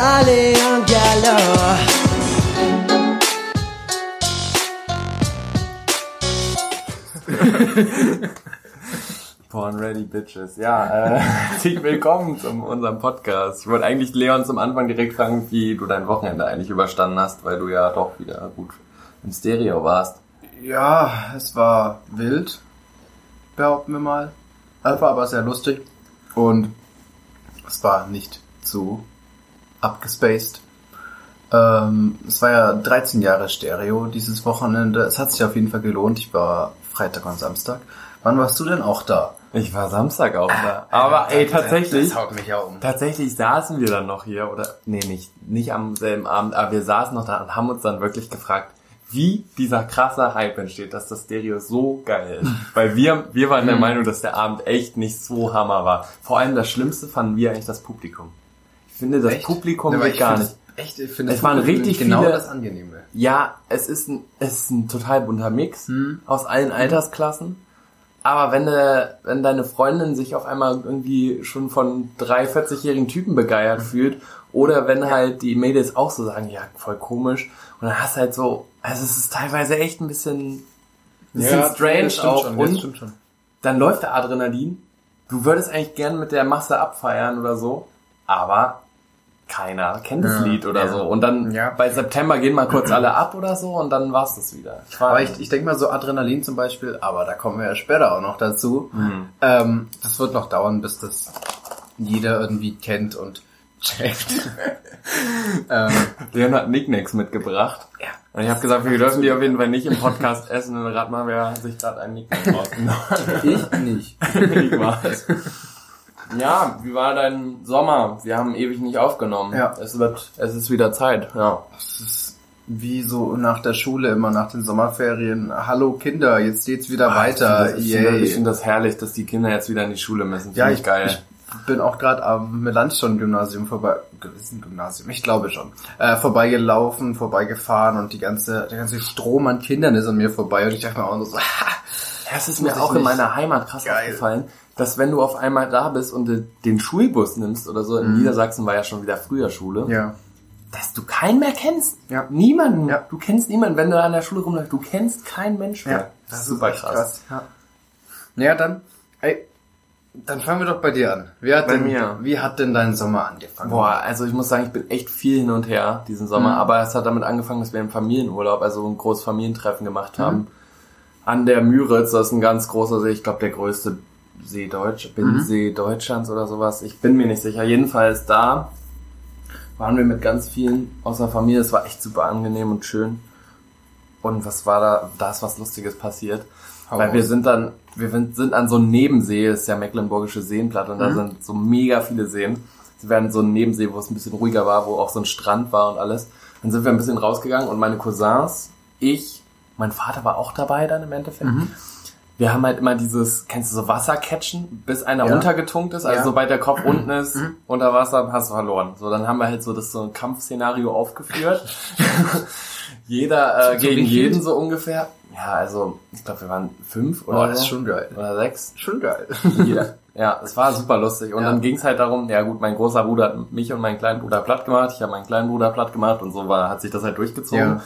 Charlie und Gallo. Porn Ready Bitches. Ja, äh, herzlich willkommen zu unserem Podcast. Ich wollte eigentlich Leon zum Anfang direkt fragen, wie du dein Wochenende eigentlich überstanden hast, weil du ja doch wieder gut im Stereo warst. Ja, es war wild, behaupten wir mal. Es war aber sehr lustig und es war nicht zu abgespaced. Ähm, es war ja 13 Jahre Stereo dieses Wochenende. Es hat sich auf jeden Fall gelohnt. Ich war Freitag und Samstag. Wann warst du denn auch da? Ich war Samstag auch da. Aber ey, tatsächlich, Das haut mich ja um. tatsächlich saßen wir dann noch hier, oder, nee, nicht, nicht am selben Abend, aber wir saßen noch da und haben uns dann wirklich gefragt, wie dieser krasse Hype entsteht, dass das Stereo so geil ist. Weil wir, wir waren der Meinung, dass der Abend echt nicht so hammer war. Vor allem das Schlimmste fanden wir eigentlich das Publikum. Ich finde, das Echt? Publikum Ja, aber geht gar nicht. es Echt, ich finde Es waren richtig genau viele- das Angenehme. Ja, es ist ein, es ist ein total bunter Mix Hm. aus allen Altersklassen. Aber wenn, de, wenn deine Freundin sich auf einmal irgendwie schon von drei 40-jährigen Typen Hm. begeiert fühlt, oder wenn halt die Mädels auch so sagen, ja, voll komisch, und dann hast du halt so, also es ist teilweise echt ein bisschen, bisschen strange das stimmt auch. schon, und dann läuft der Adrenalin. Du würdest eigentlich gern mit der Masse abfeiern oder so, aber keiner kennt das Ja, Lied oder ja. so. Und dann Ja. bei September gehen mal kurz alle ab oder so und dann war's das wieder. Ich war, Aber ich, ich denke mal so Adrenalin zum Beispiel, aber da kommen wir ja später auch noch dazu. Mhm. Ähm, das wird noch dauern, bis das jeder irgendwie kennt und checkt. ähm, Leon hat Nicknacks mitgebracht. ja. Und ich habe gesagt, wir dürfen die auf jeden Fall nicht im Podcast essen. Und rat mal, wer sich gerade einen Nicknack rausgenommen Ich nicht. Ich war's. Ja, wie war dein Sommer? Wir haben ewig nicht aufgenommen. Ja. Es wird, es ist wieder Zeit. Ja. Das ist wie so nach der Schule, immer nach den Sommerferien. Hallo Kinder, jetzt geht's wieder weiter. Ich finde, ich finde das herrlich, dass die Kinder jetzt wieder in die Schule müssen. Ja, Finde ich, geil. ich bin auch gerade am Melanchthon-Gymnasium vorbei, ein Gymnasium, ich glaube schon, äh, vorbeigelaufen, vorbeigefahren und die ganze, der ganze Strom an Kindern ist an mir vorbei und ich dachte mir auch so, Ja, es ist mir auch in meiner Heimat krass Geil. aufgefallen, dass wenn du auf einmal da bist und de- den Schulbus nimmst oder so, in Niedersachsen war ja schon wieder früher Schule, Mhm. ja, dass du keinen mehr kennst. Ja. Niemanden. Ja. Du kennst niemanden, wenn du an der Schule rumläufst. Du kennst keinen Mensch mehr. ja, das ist super echt krass. Ja. Naja, dann, ey, dann fangen wir doch bei dir an. Wie hat, Bei denn, mir. wie hat denn dein Sommer angefangen? Boah, also ich muss sagen, ich bin echt viel hin und her diesen Sommer, Mhm. aber es hat damit angefangen, dass wir im Familienurlaub, also ein großes Familientreffen gemacht Mhm. haben. An der Müritz, das ist ein ganz großer See, ich glaube der größte See Deutsch, Binnensee Deutschlands oder sowas. Ich bin mir nicht sicher. Jedenfalls da waren wir mit ganz vielen aus der Familie. Es war echt super angenehm und schön. Und was war da? Da ist was Lustiges passiert. Hau Weil wir sind dann, wir sind an so einem Nebensee, das ist ja Mecklenburgische Seenplatte und da sind so mega viele Seen. Wir werden so ein Nebensee, wo es ein bisschen ruhiger war, wo auch so ein Strand war und alles. Dann sind wir ein bisschen rausgegangen und meine Cousins, ich, mein Vater war auch dabei dann im Endeffekt. Wir haben halt immer dieses, kennst du so Wassercatchen, bis einer Ja. runtergetunkt ist, also Ja. sobald der Kopf unten ist, unter Wasser, hast du verloren. So, dann haben wir halt so das so ein Kampfszenario aufgeführt. Jeder äh, zu gegen wie viel? jeden so ungefähr. Ja, also ich glaube, wir waren fünf oder Boah, das so. ist schon geil. oder sechs. Schon geil. Jeder. Ja, es war super lustig. Und Ja. dann ging es halt darum, ja gut, mein großer Bruder hat mich und meinen kleinen Bruder platt gemacht, ich habe meinen kleinen Bruder platt gemacht und so war, hat sich das halt durchgezogen.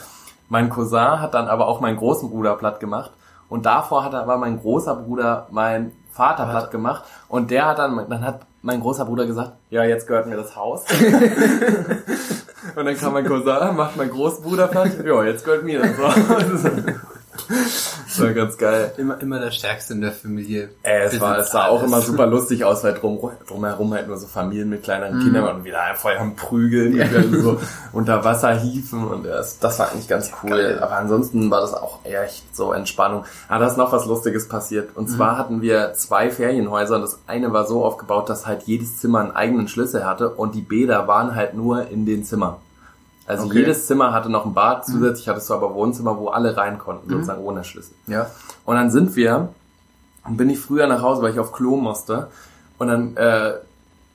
Mein Cousin hat dann aber auch meinen großen Bruder platt gemacht. Und davor hat aber mein großer Bruder meinen Vater platt gemacht. Und der hat dann, dann hat mein großer Bruder gesagt, ja, jetzt gehört mir das Haus. und dann kam mein Cousin, macht mein Großbruder platt, ja, jetzt gehört mir das Haus. das war ganz geil. Immer, immer der Stärkste in der Familie. Ey, es, war, es sah auch alles. immer super lustig aus, weil drum, drumherum halt nur so Familien mit kleineren Kindern waren und wieder voll am Prügeln und dann so unter Wasser hieven und das, das war eigentlich ganz cool. Geil. Aber ansonsten war das auch echt so Entspannung. Aber da ist noch was Lustiges passiert. Und zwar hatten wir zwei Ferienhäuser und das eine war so aufgebaut, dass halt jedes Zimmer einen eigenen Schlüssel hatte und die Bäder waren halt nur in den Zimmern. Also Okay. jedes Zimmer hatte noch ein Bad, zusätzlich hattest du aber Wohnzimmer, wo alle rein konnten, sozusagen ohne Schlüssel. Ja. Und dann sind wir, und bin ich früher nach Hause, weil ich auf Klo musste. Und dann äh,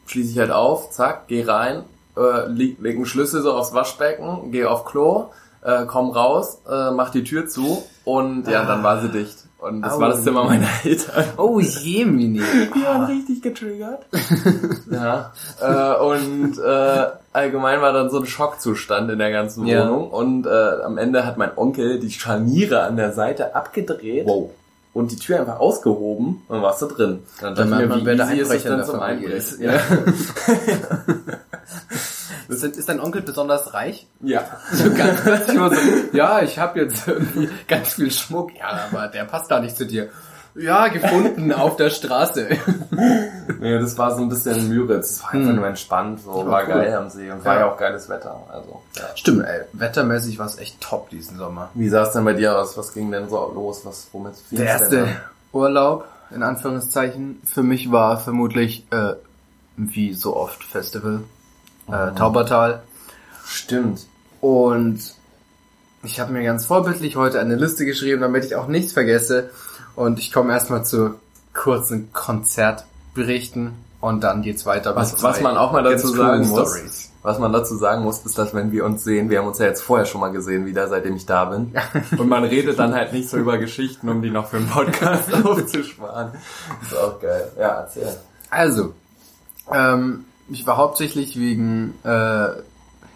schließe ich halt auf, zack, geh rein, äh, leg, leg einen Schlüssel so aufs Waschbecken, geh auf Klo, äh, komm raus, äh, mach die Tür zu und ja, dann war sie dicht. Und das Oh. war das Zimmer meiner Eltern. Oh, Jemini. Die waren richtig getriggert. ja. Äh, und äh, allgemein war dann so ein Schockzustand in der ganzen Ja. Wohnung. Und äh, am Ende hat mein Onkel die Scharniere an der Seite abgedreht Wow. und die Tür einfach ausgehoben und warst du drin. Dann dachte ich mir, wie easy ist denn der zum Einbrechen? Ja. Ist, ist dein Onkel besonders reich? ja. So ganz plötzlich immer so, ja, ich habe jetzt irgendwie ganz viel Schmuck. Ja, aber der passt gar nicht zu dir. Ja, gefunden auf der Straße. Nee, das war so ein bisschen Müritz. Es war einfach Hm. nur entspannt, so Ja, war cool. geil am See und war Ja. auch geiles Wetter. Also, ja. Stimmt, ey. Wettermäßig war es echt top diesen Sommer. Wie sah es denn bei dir aus? Was ging denn so los? Was, womit Der erste? Urlaub, in Anführungszeichen, für mich war vermutlich, äh, wie so oft Festival, äh, Taubertal. Stimmt. Und ich habe mir ganz vorbildlich heute eine Liste geschrieben, damit ich auch nichts vergesse. Und ich komme erstmal zu kurzen Konzertberichten und dann geht's weiter. Was, was man auch mal dazu sagen muss, Stories. was man dazu sagen muss, ist, dass wenn wir uns sehen, wir haben uns ja jetzt vorher schon mal gesehen, wieder seitdem ich da bin, und man redet dann halt nicht so über Geschichten, um die noch für einen Podcast aufzusparen. Ist auch geil. Ja, erzähl. Also, ähm, ich war hauptsächlich wegen, äh,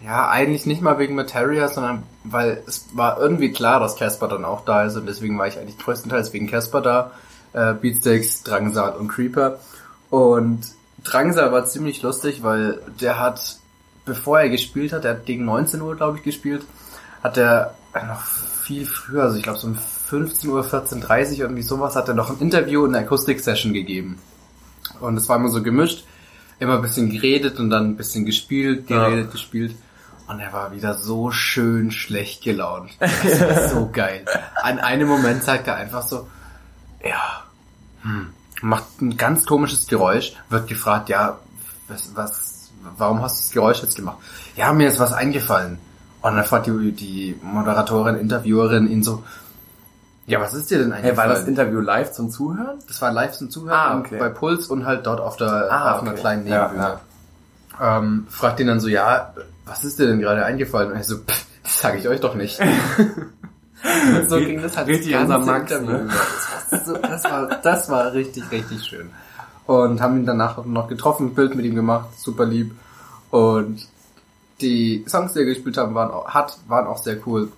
ja, eigentlich nicht mal wegen Materia, sondern weil es war irgendwie klar, dass Casper dann auch da ist und deswegen war ich eigentlich größtenteils wegen Casper da. Äh, Beatsteaks, Drangsal und Creeper. Und Drangsal war ziemlich lustig, weil der hat, bevor er gespielt hat, der hat gegen 19 Uhr, glaube ich, gespielt, hat er noch viel früher, also ich glaube so um 15 Uhr, 14.30 Uhr, irgendwie sowas, hat er noch ein Interview und eine Akustik-Session gegeben. Und es war immer so gemischt, immer ein bisschen geredet und dann ein bisschen gespielt, Ja. geredet, gespielt. Und er war wieder so schön schlecht gelaunt. Das war so geil. An einem Moment sagt er einfach so, ja, hm, macht ein ganz komisches Geräusch, wird gefragt, ja, was, was, warum hast du das Geräusch jetzt gemacht? Ja, mir ist was eingefallen. Und dann fragt die, die Moderatorin, Interviewerin ihn so, ja, was ist dir denn eingefallen? Hey, war das Interview live zum Zuhören? Das war live zum Zuhören Ah, okay. bei Puls und halt dort auf der Ah, auf einer okay. kleinen Ja, Nebenbühne. Ähm, fragt ihn dann so, ja, was ist dir denn gerade eingefallen? Und er so, pff, das sage ich euch doch nicht. Und so ging das halt Richtig das ganze Max, Interview ne? Das war, so, das, war, das war richtig, richtig schön. Und haben ihn danach noch getroffen, ein Bild mit ihm gemacht, super lieb. Und die Songs, die er gespielt haben, waren auch, hat, waren auch sehr cool.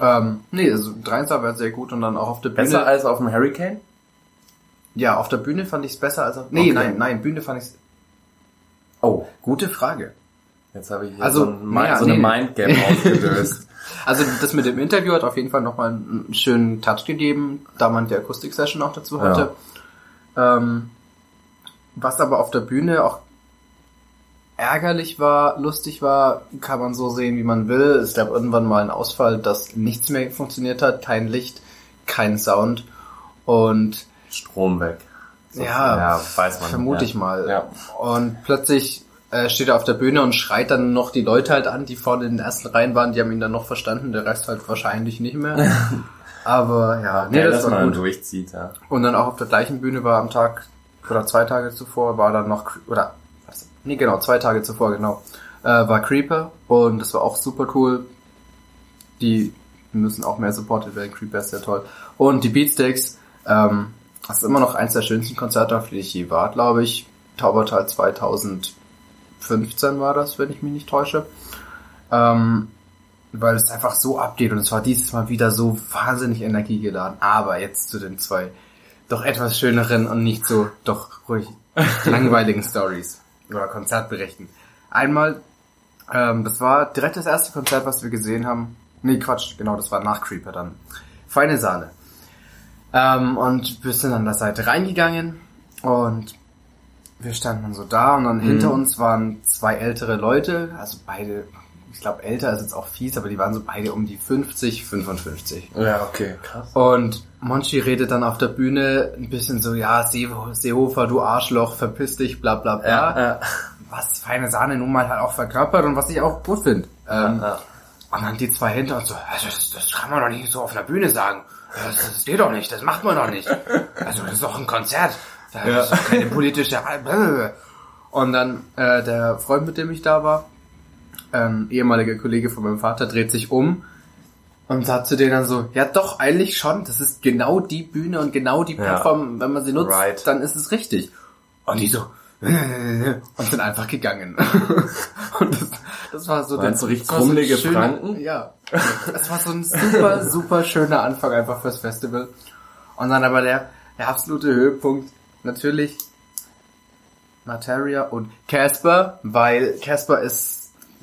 Ähm, nee, also Dreinstar war sehr gut und dann auch auf der Bühne. Besser als auf dem Hurricane? Ja, auf der Bühne fand ich es besser als auf. Nee, Okay. nein, nein, Bühne fand ich es. Oh, Gute Frage. jetzt habe ich hier Also, so, ein, naja, so eine nee. Mindgame ausgelöst. Also das mit dem Interview hat auf jeden Fall nochmal einen schönen Touch gegeben, da man die Akustik-Session auch dazu hatte. Ähm, was aber auf der Bühne auch ärgerlich war, lustig war, kann man so sehen, wie man will. Es gab irgendwann mal einen Ausfall, dass nichts mehr funktioniert hat, kein Licht, kein Sound und Strom weg. So, Ja, ja, weiß man. vermute ja. ich mal. Ja. Und plötzlich äh, steht er auf der Bühne und schreit dann noch die Leute halt an, die vorne in den ersten Reihen waren, die haben ihn dann noch verstanden, der Rest halt wahrscheinlich nicht mehr. Aber ja, nee, Nee, das war gut. durchzieht, ja. Und dann auch auf der gleichen Bühne war am Tag oder zwei Tage zuvor war dann noch oder nee genau zwei Tage zuvor genau äh, war Creeper und das war auch super cool. Die müssen auch mehr supported werden. Creeper ist sehr toll und die Beatsteaks. Ähm, das ist immer noch eins der schönsten Konzerte, auf die ich je war, glaube ich. Taubertal 2015 war das, wenn ich mich nicht täusche. Ähm, weil es einfach so abgeht und es war dieses Mal wieder so wahnsinnig energiegeladen. Aber jetzt zu den zwei doch etwas schöneren und nicht so doch ruhig langweiligen Stories oder Konzertberichten. Einmal, ähm, das war direkt das erste Konzert, was wir gesehen haben. Nee, Quatsch, genau, das war nach Creeper dann. Feine Sahne. Ähm, und wir sind an der Seite reingegangen und wir standen dann so da und dann hinter uns waren zwei ältere Leute, also beide, ich glaube älter ist jetzt auch fies, aber die waren so beide um die 50, 55. Ja, okay, krass. Und Monchi redet dann auf der Bühne ein bisschen so, ja, Seeho- Seehofer, du Arschloch, verpiss dich, bla bla bla. ja. Was feine Sahne nun mal halt auch verkörpert und was ich auch gut finde. Ähm, ja. Und dann die zwei hinter uns so, das, das kann man doch nicht so auf einer Bühne sagen. Das, das geht doch nicht, das macht man doch nicht. Also das ist doch ein Konzert. Das Ja. ist doch keine politische... Und dann äh, der Freund, mit dem ich da war, ähm, ehemaliger Kollege von meinem Vater, dreht sich um Und sagt zu denen dann so, ja doch, eigentlich schon, das ist genau die Bühne und genau die Ja. Plattform, wenn man sie nutzt, Right. dann ist es richtig. Und die so, und sind einfach gegangen. und das, das war so, Meinst du richtig so schöner- Franken? Ja. Das war so ein super, super schöner Anfang einfach fürs Festival. Und dann aber der, der absolute Höhepunkt, natürlich Materia und Casper, weil Casper ist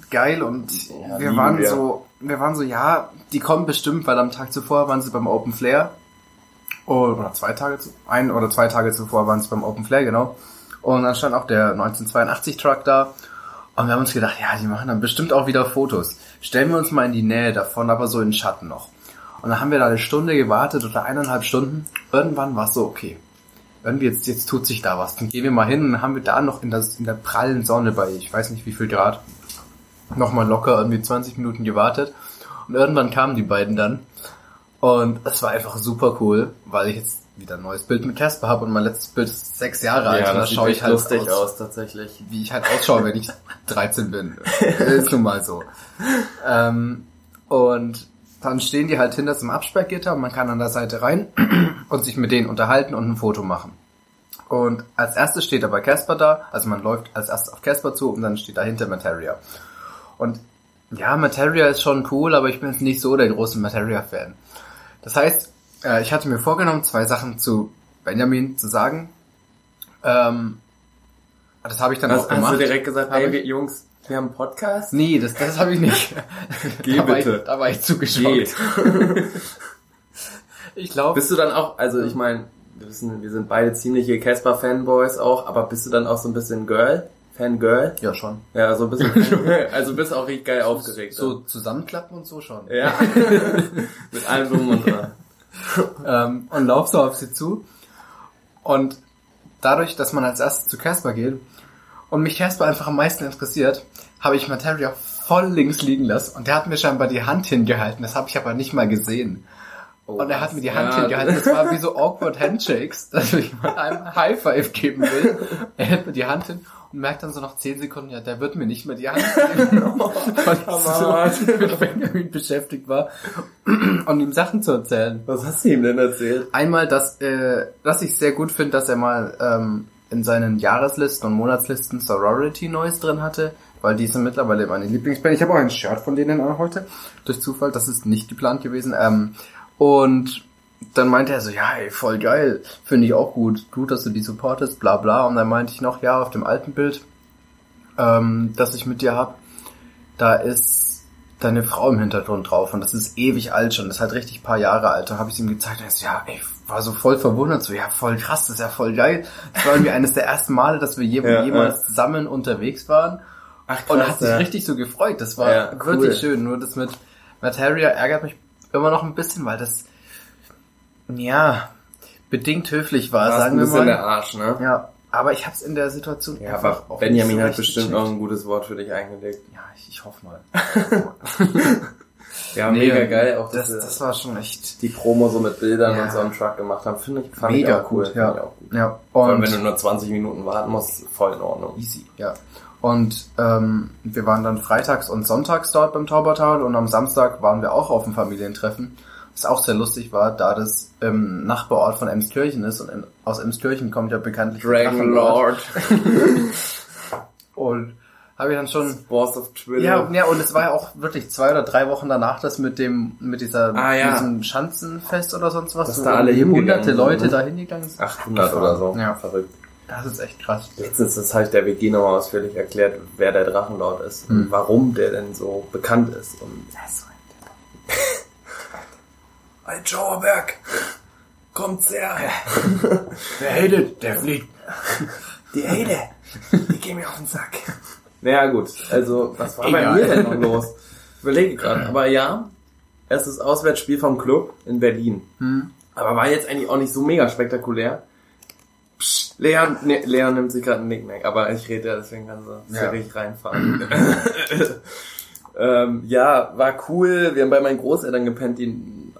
geil und Ja, wir waren wir. so, wir waren so, ja, die kommen bestimmt, weil am Tag zuvor waren sie beim Open Flair. Oder zwei Tage, zu, ein oder zwei Tage zuvor waren sie beim Open Flair, genau. Und dann stand auch der 1982 Truck da. Und wir haben uns gedacht, ja, die machen dann bestimmt auch wieder Fotos. Stellen wir uns mal in die Nähe davon, aber so in den Schatten noch. Und dann haben wir da eine Stunde gewartet oder eineinhalb Stunden. Irgendwann war es so, okay. Irgendwie jetzt, jetzt tut sich da was. Dann gehen wir mal hin und haben wir da noch in, das, in der prallen Sonne bei, ich weiß nicht wie viel Grad, nochmal locker irgendwie 20 Minuten gewartet. Und irgendwann kamen die beiden dann. Und es war einfach super cool, weil ich jetzt wieder ein neues Bild mit Casper habe und mein letztes Bild ist sechs Jahre alt. Ja, und da schaue ich halt lustig aus, aus, tatsächlich. wie ich halt ausschaue, wenn ich 13 bin. ist nun mal so. Ähm, und dann stehen die halt hinter zum Absperrgitter und man kann an der Seite rein und sich mit denen unterhalten und ein Foto machen. Und als erstes steht aber Casper da, also man läuft als erstes auf Casper zu und dann steht dahinter Materia. Und ja, Materia ist schon cool, aber ich bin jetzt nicht so der große Materia-Fan. Das heißt, äh, ich hatte mir vorgenommen, zwei Sachen zu Benjamin zu sagen. Ähm, das habe ich dann Hast, auch hast gemacht. du direkt gesagt, hey wir, Jungs, wir haben einen Podcast? Nee, das, das habe ich nicht. Geh da war bitte. Ich, da war ich zugeschaut. Geht. Ich glaube, Bist du dann auch, also ich meine, wir wissen, wir sind beide ziemliche Casper-Fanboys auch, aber bist du dann auch so ein bisschen Girl? Fangirl? ja schon. Ja, so ein bisschen. also bist auch richtig geil aufgeregt. So zusammenklappen und so schon. Ja. Mit allem drum und dran. ähm, und lauf so auf sie zu. Und dadurch, dass man als erstes zu Casper geht und mich Casper einfach am meisten interessiert, habe ich Materia voll links liegen lassen und der hat mir scheinbar die Hand hingehalten. Das habe ich aber nicht mal gesehen. Und er hat mir die Hand Ja, hingehalten. Das war wie so awkward Handshakes, dass ich mal einem High Five geben will. Er hält mir die Hand hin und merkt dann so nach 10 Sekunden, ja, der wird mir nicht mehr die Hand geben. Weil ich so mit Benjamin beschäftigt war und ihm Sachen zu erzählen. Was hast du ihm denn erzählt? Einmal, dass, äh, dass ich sehr gut finde, dass er mal ähm, in seinen Jahreslisten und Monatslisten Sorority Noise drin hatte, weil die sind mittlerweile meine Lieblingsband. Ich habe auch ein Shirt von denen an heute, durch Zufall, das ist nicht geplant gewesen. Ähm, und dann meinte er so, ja, ey, voll geil, finde ich auch gut, gut, dass du die supportest, bla bla. Und dann meinte ich noch, ja, auf dem alten Bild, ähm, das ich mit dir hab, da ist deine Frau im Hintergrund drauf und das ist ewig alt schon, das ist halt richtig paar Jahre alt. Da habe ich ihm gezeigt und er so, ja, ey, war so voll verwundert, so, ja, voll krass, das ist ja voll geil. Das war irgendwie eines der ersten Male, dass wir je Ja, jemals ja. zusammen unterwegs waren. Ach, Und er hat sich ja. richtig so gefreut. Das war Ja, cool. wirklich schön. Nur das mit Materia ärgert mich immer noch ein bisschen, weil das, ja, bedingt höflich war, Warst sagen ein wir bisschen mal. der Arsch, ne? Ja, aber ich hab's in der Situation Ja, einfach aber auch Benjamin so hat bestimmt gecheckt. noch ein gutes Wort für dich eingelegt. Ja, ich, ich hoffe mal. Ja, Nee, mega geil, auch das, das wir war schon echt die Promo so mit Bildern Ja. und so am Truck gemacht haben. Finde ich, fand mega ich auch cool. gut. Ja, ich auch gut. ja. Vor allem, Und wenn du nur 20 Minuten warten musst, voll in Ordnung. easy, ja. Und ähm, wir waren dann freitags und sonntags dort beim Taubertal und am Samstag waren wir auch auf dem Familientreffen. Was auch sehr lustig war, da das ähm, Nachbarort von Emskirchen ist und in, aus Emskirchen kommt ja bekanntlich der Dragonlord, Und habe ich dann schon Boss of Twitter. Ja, ja, und es war ja auch wirklich zwei oder drei Wochen danach das mit dem, mit dieser, Ah, ja. diesem Schanzenfest oder sonst was. Dass da alle hunderte sind, Leute ne? da hingegangen sind. 800 oder so. Ja. Verrückt. Das ist echt krass. Letztens, das habe ich der WG nochmal ausführlich erklärt, wer der Drachenlord ist und warum der denn so bekannt ist. Und Ein Schauerberg, kommt's her. Wer hatet, der fliegt. Die Hede, die gehen mir auf den Sack. Naja gut, also was war bei Egal. mir denn noch los? Ich überlege gerade, aber ja, erstes Auswärtsspiel vom Club in Berlin. Aber war jetzt eigentlich auch nicht so mega spektakulär. Psst, Leon, ne, Leon nimmt sich gerade einen Nicknack, aber ich rede ja, deswegen kann sie Ja. richtig reinfahren. ähm, ja, war cool. Wir haben bei meinen Großeltern gepennt, die äh,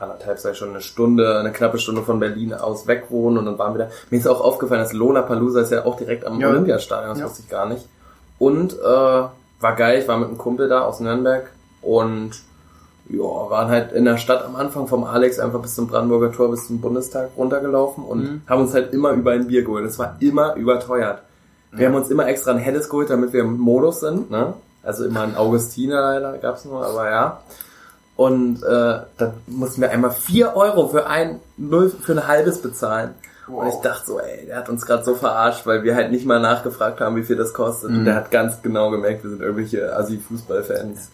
anderthalb, sei schon eine Stunde, eine knappe Stunde von Berlin aus weg wohnen und dann waren wir da. Mir ist auch aufgefallen, dass Lollapalooza ist ja auch direkt am Ja. Olympiastadion, das Ja. wusste ich gar nicht. Und äh, war geil, ich war mit einem Kumpel da aus Nürnberg und ja, waren halt in der Stadt am Anfang vom Alex einfach bis zum Brandenburger Tor, bis zum Bundestag runtergelaufen und Mhm. haben uns halt immer über ein Bier geholt. Das war immer überteuert. Wir haben uns immer extra ein helles geholt, damit wir im Modus sind, ne? Also immer ein Augustiner leider gab's nur, aber ja. Und äh, dann mussten wir einmal vier Euro für ein null für ein halbes bezahlen. Und ich dachte so, ey, der hat uns gerade so verarscht, weil wir halt nicht mal nachgefragt haben, wie viel das kostet. Und der hat ganz genau gemerkt, wir sind irgendwelche Assi-Fußballfans.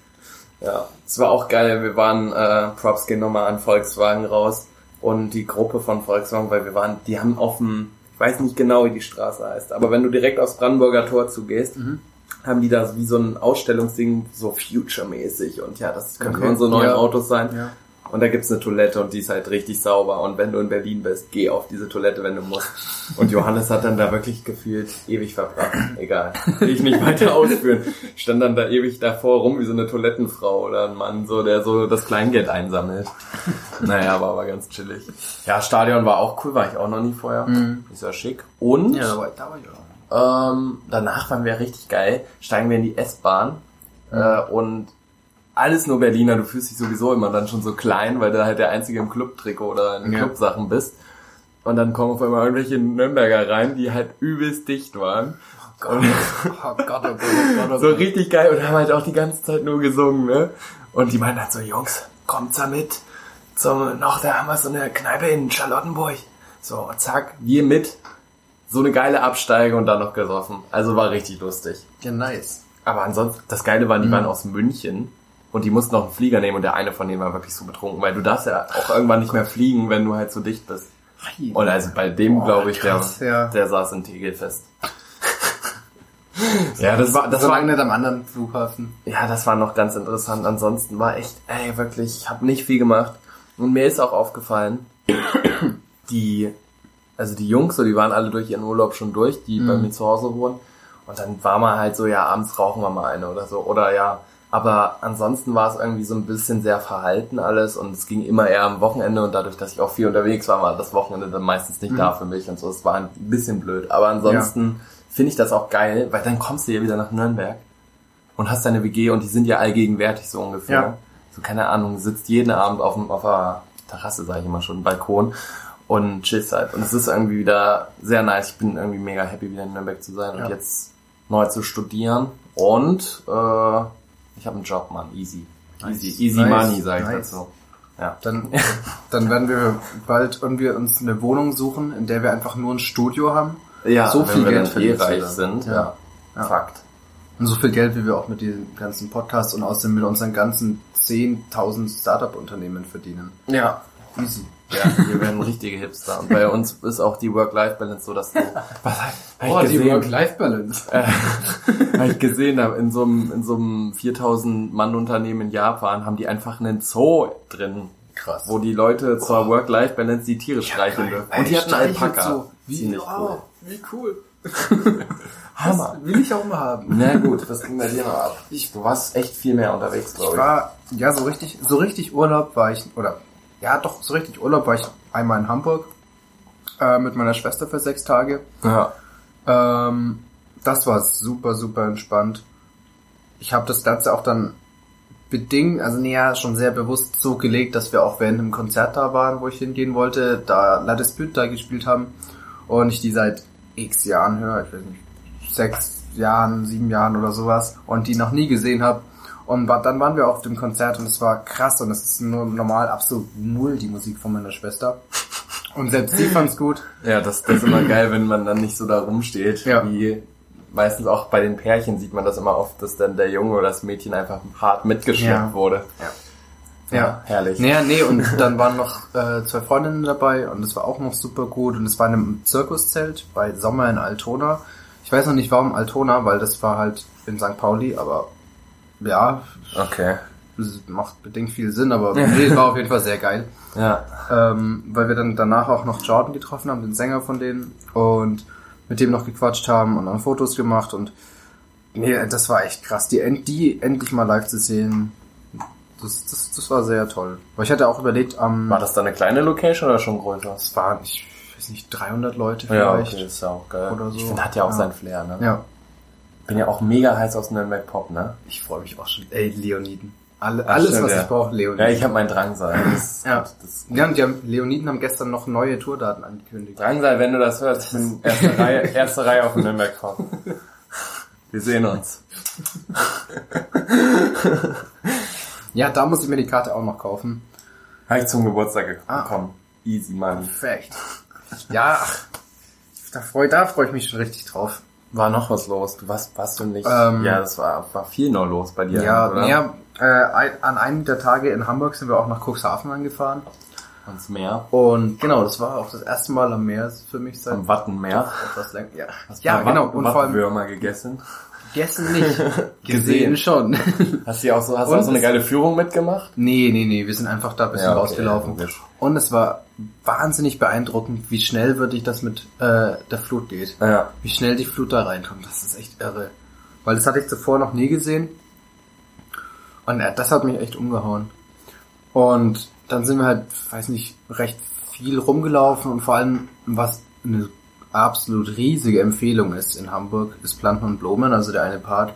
Ja, es war auch geil. Wir waren, äh, Props gehen nochmal an Volkswagen raus und die Gruppe von Volkswagen, weil wir waren, die haben auf dem, ich weiß nicht genau, wie die Straße heißt, aber wenn du direkt aufs Brandenburger Tor zugehst, haben die da wie so ein Ausstellungsding, so Future-mäßig und ja, das können Okay. unsere neuen Ja. Autos sein. Ja. Und da gibt's eine Toilette und die ist halt richtig sauber. Und wenn du in Berlin bist, geh auf diese Toilette, wenn du musst. Und Johannes hat dann da wirklich gefühlt ewig verbracht. Egal. Will ich nicht weiter ausführen. Stand dann da ewig davor rum wie so eine Toilettenfrau oder ein Mann, so, der so das Kleingeld einsammelt. Naja, war aber ganz chillig. Ja, Stadion war auch cool, war ich auch noch nie vorher. Ist ja schick. Und Ja, da war, da war ich auch. ähm, danach waren wir richtig geil. Steigen wir in die S-Bahn äh, und alles nur Berliner. Du fühlst dich sowieso immer dann schon so klein, weil du halt der Einzige im Club-Trikot oder in Ja. Clubsachen bist. Und dann kommen auf einmal irgendwelche Nürnberger rein, die halt übelst dicht waren. Und Oh Gott, oh Gott, oh Gott, oh so Gott. richtig geil und haben halt auch die ganze Zeit nur gesungen, ne? Und die meinen halt so, Jungs, kommt's da mit? Zum, noch, da haben wir so eine Kneipe in Charlottenburg. So, zack, wir mit. So eine geile Absteige und dann noch gesoffen. Also war richtig lustig. Ja, nice. Aber ansonsten, das Geile war, die waren aus München und die mussten noch einen Flieger nehmen und der eine von denen war wirklich so betrunken, weil du darfst ja auch irgendwann nicht mehr fliegen, wenn du halt so dicht bist. Und also bei dem, glaube ich, der, krass, ja. der saß in Tegel fest. ja, das war, das so war, nicht am anderen Flughafen. ja, das war noch ganz interessant. Ansonsten war echt, ey, wirklich, ich habe nicht viel gemacht. Und mir ist auch aufgefallen, die, also die Jungs, so, die waren alle durch ihren Urlaub schon durch, die bei mir zu Hause wohnen. Und dann war man halt so, ja, abends rauchen wir mal eine oder so. Oder ja, aber ansonsten war es irgendwie so ein bisschen sehr verhalten alles und es ging immer eher am Wochenende und dadurch, dass ich auch viel unterwegs war, war das Wochenende dann meistens nicht da für mich und so. Es war ein bisschen blöd. Aber ansonsten finde ich das auch geil, weil dann kommst du ja wieder nach Nürnberg und hast deine WG und die sind ja allgegenwärtig so ungefähr. Ja. So keine Ahnung, sitzt jeden Abend auf, dem, auf der Terrasse, sage ich immer schon, Balkon und chillst halt. Und es ist irgendwie wieder sehr nice. Ich bin irgendwie mega happy, wieder in Nürnberg zu sein Ja. und jetzt neu zu studieren. Und äh, ich habe einen Job, Mann. Easy. Easy, Nice. easy Nice. money, sage ich Nice. dazu. Ja. Dann, dann werden wir bald irgendwie uns eine Wohnung suchen, in der wir einfach nur ein Studio haben. ja, so viel Geld dann eh reich sind. Ja. Ja. Fakt. Und so viel Geld, wie wir auch mit diesen ganzen Podcasts und außerdem mit unseren ganzen 10.000 Startup-Unternehmen verdienen. Ja. Easy. Ja, wir werden richtige Hipster. Und bei uns ist auch die Work-Life-Balance so, dass du... Was hab Oh, ich gesehen? Work-Life-Balance. äh, hab ich gesehen habe, in so einem, in so einem 4000 Mann Unternehmen in Japan haben die einfach einen Zoo drin, Krass. wo die Leute zur Work-Life-Balance die Tiere streicheln geil. dürfen. Und die hatten Alpaka. so. Wie, Ziemlich cool. wie cool. Hammer. Will ich auch mal haben. Na gut, das ging bei dir noch ab. du warst echt viel mehr unterwegs, Ich glaube ich. war, ja, so richtig, so richtig Urlaub war ich, oder, ja, doch, so richtig Urlaub war ich einmal in Hamburg, äh, mit meiner Schwester für sechs Tage. Ja. Ähm, das war super, super entspannt. Ich habe das Ganze auch dann bedingt, also näher schon sehr bewusst so gelegt, dass wir auch während dem Konzert da waren, wo ich hingehen wollte, da La Dispute da gespielt haben und ich die seit x Jahren höre, ich weiß nicht, sechs Jahren, sieben Jahren oder sowas und die noch nie gesehen habe. Und dann waren wir auf dem Konzert und es war krass und es ist nur normal absolut null die Musik von meiner Schwester. Und selbst sie fand's gut. Ja, das, das ist immer geil, wenn man dann nicht so da rumsteht. Ja. Wie meistens auch bei den Pärchen sieht man das immer oft, dass dann der Junge oder das Mädchen einfach hart mitgeschleppt Ja. wurde. Ja. herrlich. Naja, nee, und dann waren noch äh, zwei Freundinnen dabei und es war auch noch super gut und es war in einem Zirkuszelt bei Sommer in Altona. Ich weiß noch nicht warum Altona, weil das war halt in St. Pauli, aber ja, Okay. das macht bedingt viel Sinn, aber nee, war auf jeden Fall sehr geil. Ja. Ähm, weil wir dann danach auch noch Jordan getroffen haben, den Sänger von denen, und mit dem noch gequatscht haben und dann Fotos gemacht und nee, das war echt krass. Die, die endlich mal live zu sehen, das, das, das war sehr toll. Weil ich hatte auch überlegt, am War das dann eine kleine Location oder schon größer? es waren, ich weiß nicht, 300 Leute Ja, vielleicht. okay, ist ja auch geil. Oder so. Ich finde, hat ja auch Ja. sein Flair, ne? Ja, Bin ja auch mega heiß aus Nürnberg Pop, ne? ich freue mich auch schon. Ey, Leoniden. Alle, alles, stimmt, was ja. ich brauche, Leoniden. Ja, ich habe meinen Drangsal. Das, Ja. das, Ja, und die haben, Leoniden haben gestern noch neue Tourdaten angekündigt. Drangsal, wenn du das hörst, ich bin erste Reihe, erste Reihe auf dem Nürnberg kommen. Wir sehen uns. Ja, da muss ich mir die Karte auch noch kaufen. Habe ich zum Geburtstag ge- Ah. Easy money. Perfekt. Ja, ach, da freue da freu ich mich schon richtig drauf. War noch was los? Du warst, warst du nicht? Ähm, ja, das war, war viel noch los bei dir. Ja, oder? ja äh, an einem der Tage in Hamburg sind wir auch nach Cuxhaven angefahren. Ans Meer. Und genau, das war auch das erste Mal am Meer für mich seit Am Wattenmeer. etwas länger. Ja, ja genau. Und vor allem gegessen. Gegessen nicht. Gesehen. Schon. Hast du auch so, hast du auch so eine geile Führung mitgemacht? nee, nee, nee, wir sind einfach da ein bisschen Ja, okay, rausgelaufen. logisch. Und es war wahnsinnig beeindruckend, wie schnell wirklich das mit äh, der Flut geht. Ja. Wie schnell die Flut da reinkommt. Das ist echt irre. Weil das hatte ich zuvor noch nie gesehen. Und äh, das hat mich echt umgehauen. Und dann sind wir halt, weiß nicht, recht viel rumgelaufen und vor allem, was eine absolut riesige Empfehlung ist in Hamburg, ist Planten und Blumen, also der eine Part,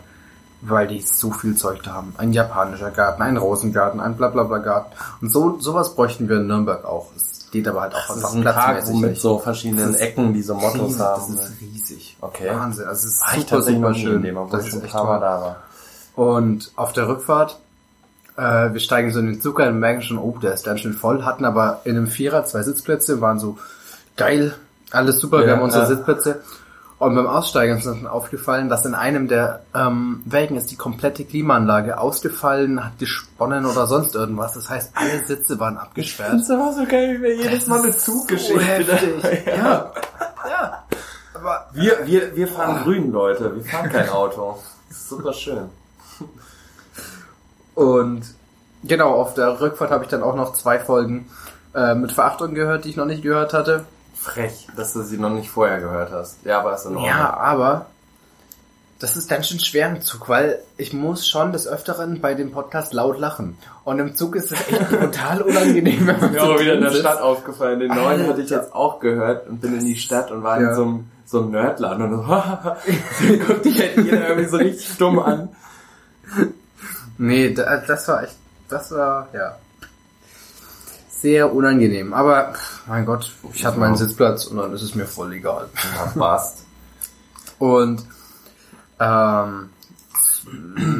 weil die so viel Zeug da haben. Ein japanischer Garten, ein Rosengarten, ein blablabla Garten. Und so sowas bräuchten wir in Nürnberg auch. Es geht aber halt auch Das einfach ist ein Park mit so verschiedenen Ecken, die so Mottos riesig, haben. Das ne? ist riesig. Okay. Wahnsinn. Also es ist War super, super schön. dem, Das ist schon echt toll. da war. Und auf der Rückfahrt, äh, wir steigen so in den Zug ein und merken schon, oh, der ist ganz schön voll, hatten aber in einem Vierer zwei Sitzplätze, waren so geil, alles super, wir Ja, haben unsere ja. Sitzplätze. Und beim Aussteigen ist uns dann aufgefallen, dass in einem der ähm, Wägen ist die komplette Klimaanlage ausgefallen, hat gesponnen oder sonst irgendwas. Das heißt, alle Sitze waren abgesperrt. Das war so geil, wie wir jedes Mal eine So Zuggeschichte. heftig. ja. Ja. ja. Aber Wir, wir, wir fahren grün, Leute. Wir fahren kein Auto. Das ist super schön. Und genau, auf der Rückfahrt habe ich dann auch noch zwei Folgen äh, mit Verachtung gehört, die ich noch nicht gehört hatte. Frech, dass du sie noch nicht vorher gehört hast. Ja, aber ist in Ordnung. Ja, aber das ist ganz schön schwer im Zug, weil ich muss schon des Öfteren bei dem Podcast laut lachen. Und im Zug ist es echt brutal unangenehm. wenn man Mir so auch wieder in der Stadt aufgefallen. Den neuen hatte ich jetzt auch gehört und bin in die Stadt und war Ja. in so einem, so einem Nerdladen und so, guckt dich halt jeder irgendwie so richtig dumm an. Nee, da, das war echt, das war, ja, sehr unangenehm. Aber, mein Gott, ich hatte meinen Sitzplatz und dann ist es mir voll egal. Ja, passt. Und ähm,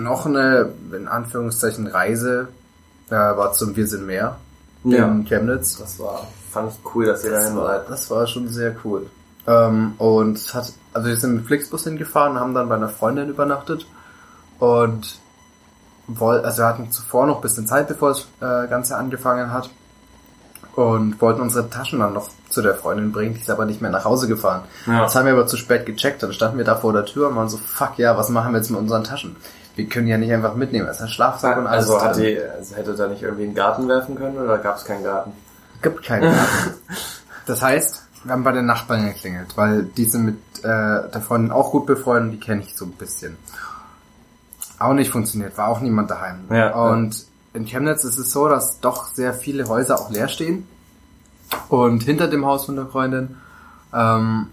noch eine, in Anführungszeichen, Reise äh, war zum Wir sind mehr Ja. in Chemnitz. Das war, fand ich cool, dass ihr Das dahin war, das war schon sehr cool. Ähm, und es hat, also wir sind mit Flixbus hingefahren, haben dann bei einer Freundin übernachtet und woll, also wir hatten zuvor noch ein bisschen Zeit, bevor das äh, Ganze angefangen hat und wollten unsere Taschen dann noch zu der Freundin bringen, die ist aber nicht mehr nach Hause gefahren. Ja. Das haben wir aber zu spät gecheckt, dann standen wir da vor der Tür und waren so, fuck ja, was machen wir jetzt mit unseren Taschen? Wir können ja nicht einfach mitnehmen, es ist ein Schlafsack und alles Also, hat drin. die, also hätte da nicht irgendwie einen Garten werfen können oder gab es keinen Garten? Gibt keinen Garten. Das heißt, wir haben bei den Nachbarn geklingelt, weil die sind mit äh, der Freundin auch gut befreundet, die kenne ich so ein bisschen. Auch nicht funktioniert, war auch niemand daheim. Ja, und in Chemnitz ist es so, dass doch sehr viele Häuser auch leer stehen. Und hinter dem Haus von der Freundin ähm,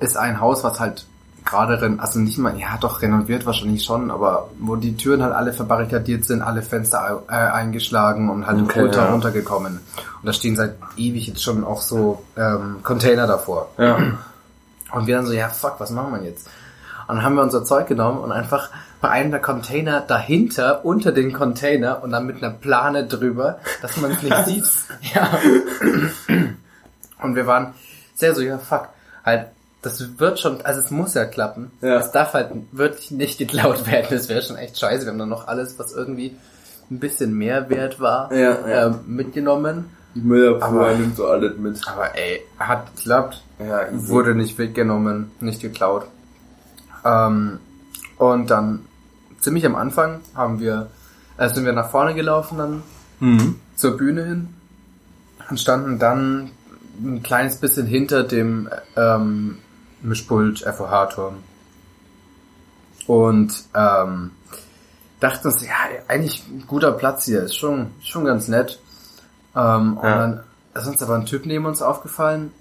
ist ein Haus, was halt gerade, also nicht mal, ja doch renoviert wahrscheinlich schon, aber wo die Türen halt alle verbarrikadiert sind, alle Fenster äh, eingeschlagen und halt Okay, ultra ja. runtergekommen. Und da stehen seit ewig jetzt schon auch so ähm, Container davor. Ja. Und wir dann so, ja fuck, was machen wir jetzt? Und dann haben wir unser Zeug genommen und einfach bei einem der Container dahinter, unter den Container und dann mit einer Plane drüber, dass man es nicht sieht. Ja. Und wir waren sehr so, ja fuck, halt, das wird schon, also es muss ja klappen. Ja. Es darf halt wirklich nicht geklaut werden, das wäre schon echt scheiße. Wir haben dann noch alles, was irgendwie ein bisschen mehr wert war, Ja, ja. ähm, mitgenommen. Die Müllabfuhr nimmt so alles mit. Aber ey, hat geklappt. Ja, easy. Wurde nicht weggenommen, nicht geklaut. Ähm, und dann ziemlich am Anfang haben wir, äh, sind wir nach vorne gelaufen dann Mhm. zur Bühne hin und standen dann ein kleines bisschen hinter dem ähm, Mischpult FOH-Turm. Und ähm, dachten uns, ja, eigentlich ein guter Platz hier, ist schon, schon ganz nett. Ähm, Und Ja. dann ist uns aber ein Typ neben uns aufgefallen,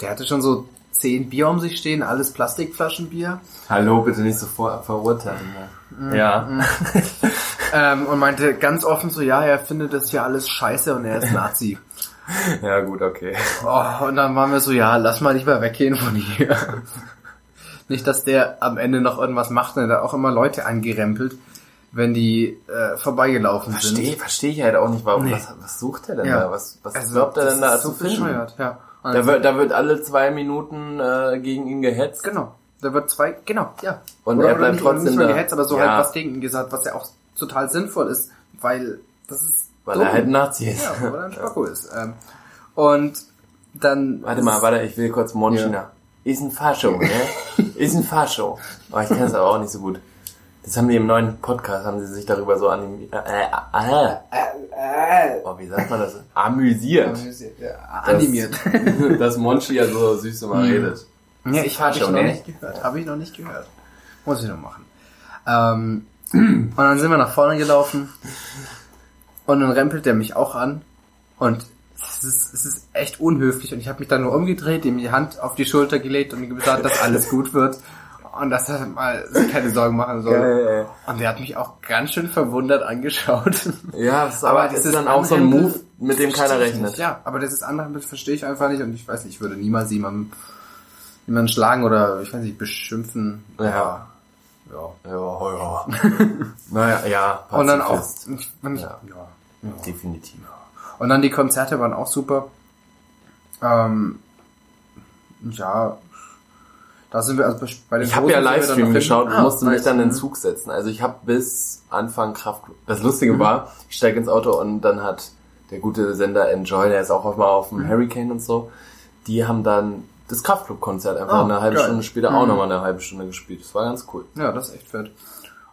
der hatte schon so zehn Bier um sich stehen, alles Plastikflaschenbier. Hallo, bitte nicht so vor, verurteilen. Ne? Ja. ähm, und meinte ganz offen so, ja, er findet das hier alles scheiße und er ist Nazi. Ja, gut, okay. Oh, und dann waren wir so, ja, lass mal lieber weggehen von hier. Nicht, dass der am Ende noch irgendwas macht, und er hat auch immer Leute angerempelt, wenn die äh, vorbeigelaufen Verstehe, sind. verstehe ich halt auch nicht, warum. Nee. Was, was sucht er denn Ja. da? Was, was Also, glaubt er denn da ist zu so finden? bescheuert, ja. Und Da wird, da wird alle zwei Minuten äh, gegen ihn gehetzt. Genau. Da wird zwei, genau, ja. Und oder, er bleibt nicht, trotzdem nicht da. gehetzt, aber so Ja. halt was gegen ihn gesagt, was ja auch total sinnvoll ist, weil das ist Weil dumm. er halt ein Nazi ist. Ja, weil er ein Spacko ist. Ähm, und dann... Warte mal, warte, ich will kurz Monchina. Ja. Ist ein Fascho, ne? Ist ein Fascho. Aber ich kann es aber auch nicht so gut. Das haben die im neuen Podcast, haben sie sich darüber so animiert. Äh, äh, äh. Oh, wie sagt man das? Amüsiert. Ja, animiert. Dass, dass Monchi ja so süß immer redet. Ja, ich habe ich noch ne? nicht gehört. Habe ich noch nicht gehört. Muss ich noch machen. Ähm, und dann sind wir nach vorne gelaufen und dann rempelt der mich auch an und es ist, es ist echt unhöflich und ich habe mich dann nur umgedreht, ihm die Hand auf die Schulter gelegt und ihm gesagt, dass alles gut wird und dass er mal sich keine Sorgen machen soll. Geil, Und der hat mich auch ganz schön verwundert angeschaut. Ja, ist aber, das ist dann auch so ein Move, mit dem keiner rechnet. Nicht. Ja, aber das ist andere verstehe ich einfach nicht und ich weiß nicht, ich würde niemals jemanden, jemanden schlagen oder ich weiß nicht, beschimpfen. Ja. Ja. Ja, ja. naja, ja. Und dann auch. Ich, ich, Ja. ja. Definitiv. Und dann die Konzerte waren auch super. Ähm, ja, da sind wir also bei- den Ich habe ja Livestream geschaut und musste mich nice. dann in den Mhm. Zug setzen. Also ich habe bis Anfang Kraft. Das Lustige war, ich steige ins Auto und dann hat der gute Sender Enjoy, der ist auch mal auf dem Hurricane und so, die haben dann das Kraftclub-Konzert einfach Ah, eine halbe geil. Stunde später auch Mhm. nochmal eine halbe Stunde gespielt. Das war ganz cool. Ja, das ist echt fett.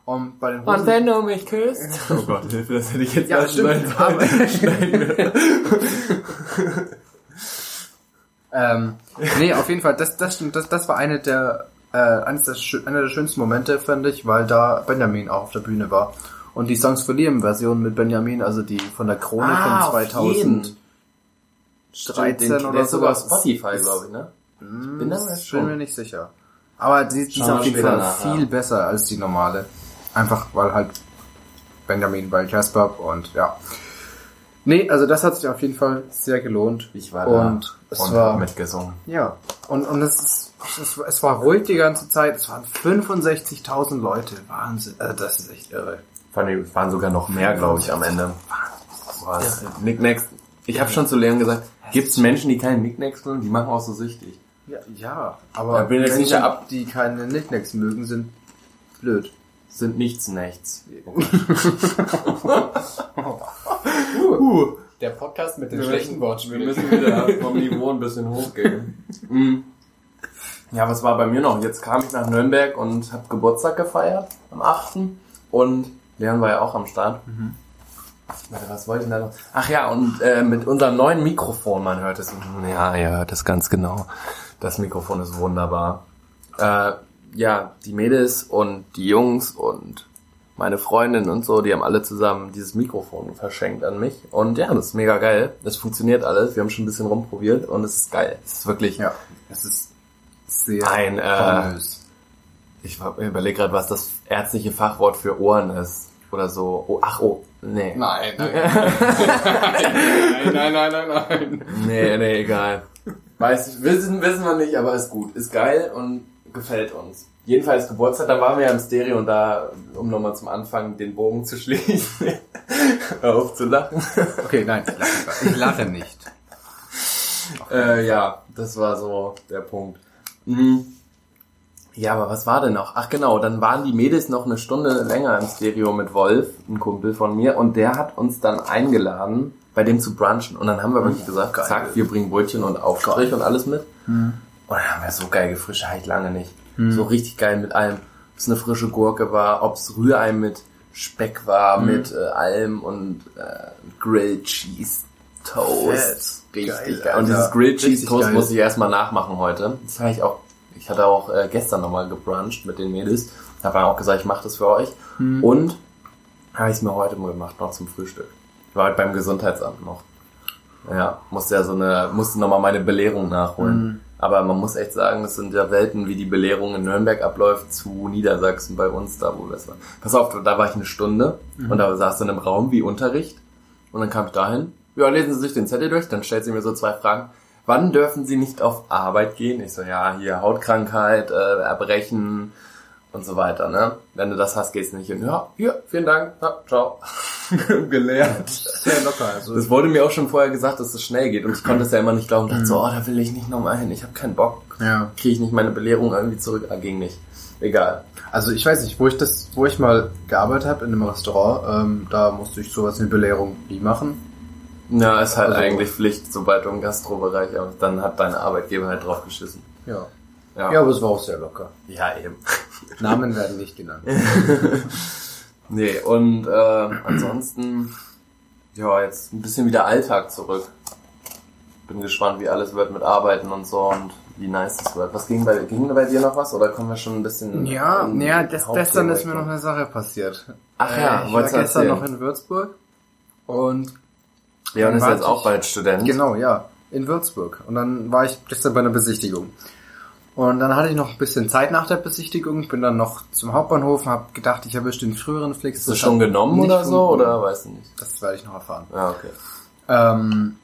Und bei den Und Hosen, wenn du mich küsst. Oh Gott, Hilfe, das hätte ich jetzt Ja, mal stimmt. schneiden sollen. Ähm, nee, auf jeden Fall, das, das, stimmt, das, das war eine der, äh, eines der, einer der schönsten Momente, finde ich, weil da Benjamin auch auf der Bühne war. Und die Songs for Liam Version mit Benjamin, also die von der Krone Ah, von auf jeden. 2013 Den- oder der ist sogar. Spotify, glaube ich, ne? Hm, bin da bin mir nicht sicher. Aber die, die ist auf jeden Fall viel ja. besser als die normale. Einfach weil halt Benjamin bei Jasper und ja. Nee, also das hat sich auf jeden Fall sehr gelohnt. Ich war da und es und war mitgesungen. ja und und es ist es, war- es war ruhig die ganze Zeit. Es waren 65.000 Leute. Wahnsinn. Also das ist echt irre. Es waren sogar noch mehr, glaube ich, am Ende. Was? Knickknacks. Ich habe schon zu Leon gesagt, gibt es Menschen, die keine Knickknacks mögen? Die machen auch so süchtig. Ja, ja aber Da bin ich jetzt nicht Menschen, ab- die keine Knickknacks mögen, sind blöd. Sind nichts nichts. Uh, der Podcast mit den Wir schlechten Wir Wortspielen. müssen wieder vom Niveau ein bisschen hochgehen. Mhm. Ja, was war bei mir noch? Jetzt kam ich nach Nürnberg und habe Geburtstag gefeiert am 8. Und Leon war ja auch am Start. Warte, was wollte ich denn da noch? Ach ja, und äh, mit unserem neuen Mikrofon, man hört es. Ja, ihr hört es ganz genau. Das Mikrofon ist wunderbar. Äh, ja, die Mädels und die Jungs und meine Freundin und so, die haben alle zusammen dieses Mikrofon verschenkt an mich. Und ja, das ist mega geil. Es funktioniert alles. Wir haben schon ein bisschen rumprobiert und es ist geil. Es ist wirklich Ja, es ist sehr ein, äh, ich überlege gerade, was das ärztliche Fachwort für Ohren ist. Oder so. Oh, ach, oh. Nee. Nein, nein, nein, nein, nein, nein, nein. Nee, nee, egal. Weiß ich, wissen, wissen wir nicht, aber ist gut. Ist geil und gefällt uns. Jedenfalls Geburtstag, da waren wir ja im Stereo und da, um nochmal zum Anfang den Bogen zu schließen, hör auf zu lachen. Okay, nein, ich lache, ich lache nicht. Äh, ja, das war so der Punkt. Mhm. Ja, aber was war denn noch? Ach genau, dann waren die Mädels noch eine Stunde länger im Stereo mit Wolf, ein Kumpel von mir, und der hat uns dann eingeladen, bei dem zu brunchen. Und dann haben wir wirklich gesagt, zack, wir bringen Brötchen und Aufstrich und alles mit. Und dann haben wir so geil gefrischt, halt lange nicht. So richtig geil mit allem. Ob es eine frische Gurke war, ob es Rührei mit Speck war, mit äh, allem und äh, Grilled Cheese Toast. Fett. Richtig Geil, geil. Und dieses Grilled Cheese Toast geil. muss ich erstmal nachmachen heute. Das habe ich auch, ich hatte auch äh, gestern nochmal gebruncht mit den Mädels. Da habe auch gesagt, ich mache das für euch. Hm. Und habe ich es mir heute mal gemacht, noch zum Frühstück. Ich war halt beim Gesundheitsamt noch. Ja, musste ja so eine, musste nochmal meine Belehrung nachholen. Aber man muss echt sagen, das sind ja Welten, wie die Belehrung in Nürnberg abläuft zu Niedersachsen bei uns, da wo das war. Pass auf, da war ich eine Stunde und da saß du in einem Raum wie Unterricht und dann kam ich dahin. Ja, lesen Sie sich den Zettel durch, dann stellt sie mir so zwei Fragen. Wann dürfen Sie nicht auf Arbeit gehen? Ich so, ja, hier Hautkrankheit, äh, Erbrechen und so weiter, ne? Wenn du das hast, gehst du nicht hin. Ja, hier, vielen Dank, ja, ciao. Gelehrt. Sehr locker. Also Das wurde mir auch schon vorher gesagt, dass es schnell geht und ich konnte es ja immer nicht glauben. Dachte so, oh, da will ich nicht nochmal hin, ich habe keinen Bock. ja. Kriege ich nicht meine Belehrung irgendwie zurück? Ah, ging nicht. Egal. Also ich weiß nicht, wo ich das, wo ich mal gearbeitet habe in einem Restaurant, ähm, da musste ich sowas wie Belehrung nie machen. Ja, ist halt Also- eigentlich Pflicht, sobald du im Gastrobereich, aber dann hat deine Arbeitgeber halt drauf geschissen. Ja. Ja, Ja, aber es war auch sehr locker. ja eben. Namen werden nicht genannt. Nee, und äh, ansonsten, ja, jetzt ein bisschen wieder Alltag zurück. Bin gespannt, wie alles wird mit Arbeiten und so und wie nice es wird. Was ging bei, ging bei dir noch was oder kommen wir schon ein bisschen... Ja, ja, das, gestern ist mir noch eine Sache passiert. Ach ja, äh, ich war gestern erzählen? noch in Würzburg und Leon ist jetzt auch bald Student. Genau, ja, in Würzburg. Und dann war ich gestern bei einer Besichtigung. Und dann hatte ich noch ein bisschen Zeit nach der Besichtigung, bin dann noch zum Hauptbahnhof und habe gedacht, ich erwische den früheren Flix. Ist das schon genommen oder so oder weißt du nicht? Das werde ich noch erfahren. Ja, okay. Ähm,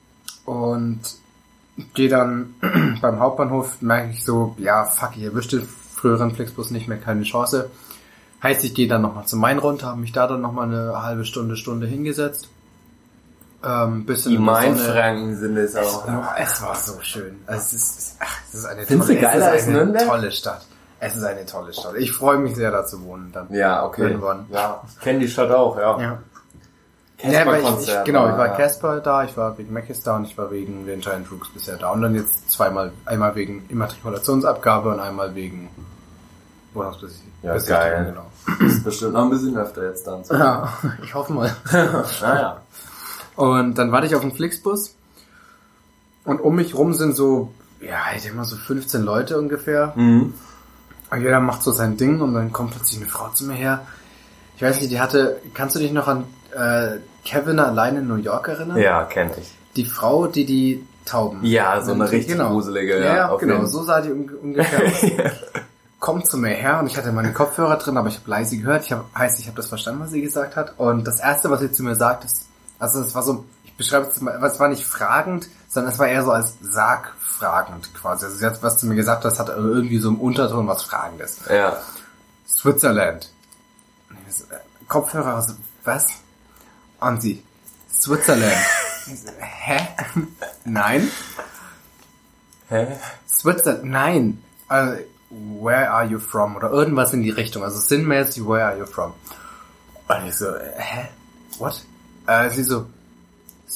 und gehe dann beim Hauptbahnhof, merke ich so, ja, fuck, ich erwische den früheren Flixbus nicht mehr, keine Chance. Heißt, ich gehe dann nochmal zum Main runter, habe mich da dann nochmal eine halbe Stunde, Stunde hingesetzt. Ähm, bisschen Die. Mainfranken sind es auch. Oh, es war so schön. Also es ist, ach, es ist eine Findest tolle, geiler es ist eine tolle Stadt. Es ist eine tolle Stadt. Ich freue mich sehr, da zu wohnen dann. Ja, okay. Irgendwann. Ja, ich kenne die Stadt auch, ja. Ja. Ja, weil ich, ich, genau, ich war ja. Casper da, ich war wegen Mackis da und ich war wegen den Giant Rooks bisher da. Und dann jetzt zweimal, einmal wegen Immatrikulationsabgabe und einmal wegen Wohnungsbesichtigung. Ja, geil. Genau. Das ist bestimmt noch ein bisschen öfter jetzt dann. So. Ja, ich hoffe mal. Naja. Und dann warte ich auf den Flixbus und um mich rum sind so, ja, ich denke mal so 15 Leute ungefähr. Mhm. Und jeder macht so sein Ding und dann kommt plötzlich eine Frau zu mir her. Ich weiß nicht, die hatte, kannst du dich noch an äh, Kevin allein in New York erinnern? Ja, kenne ich. Die Frau, die die Tauben. Ja, so eine Und- richtig genau. gruselige, Ja, ja, genau, so sah die unge- ungefähr aus. Kommt zu mir her und ich hatte meine Kopfhörer drin, aber ich habe leise gehört. Ich hab, heißt, ich habe das verstanden, was sie gesagt hat. Und das erste, was sie zu mir sagt, ist, also es war so, beschreibe es mal, es war nicht fragend, sondern es war eher so als sargfragend quasi. Also hat was zu mir gesagt, das hat irgendwie so im Unterton was Fragendes. Ja. Switzerland. Äh, Kopfhörer, also, was? Und sie, Switzerland. Hä? Nein? Hä? Switzerland, nein. Also, where are you from? Oder irgendwas in die Richtung. Also sinnmäßig, where are you from? Und ich so, äh, hä? What? Äh, sie so,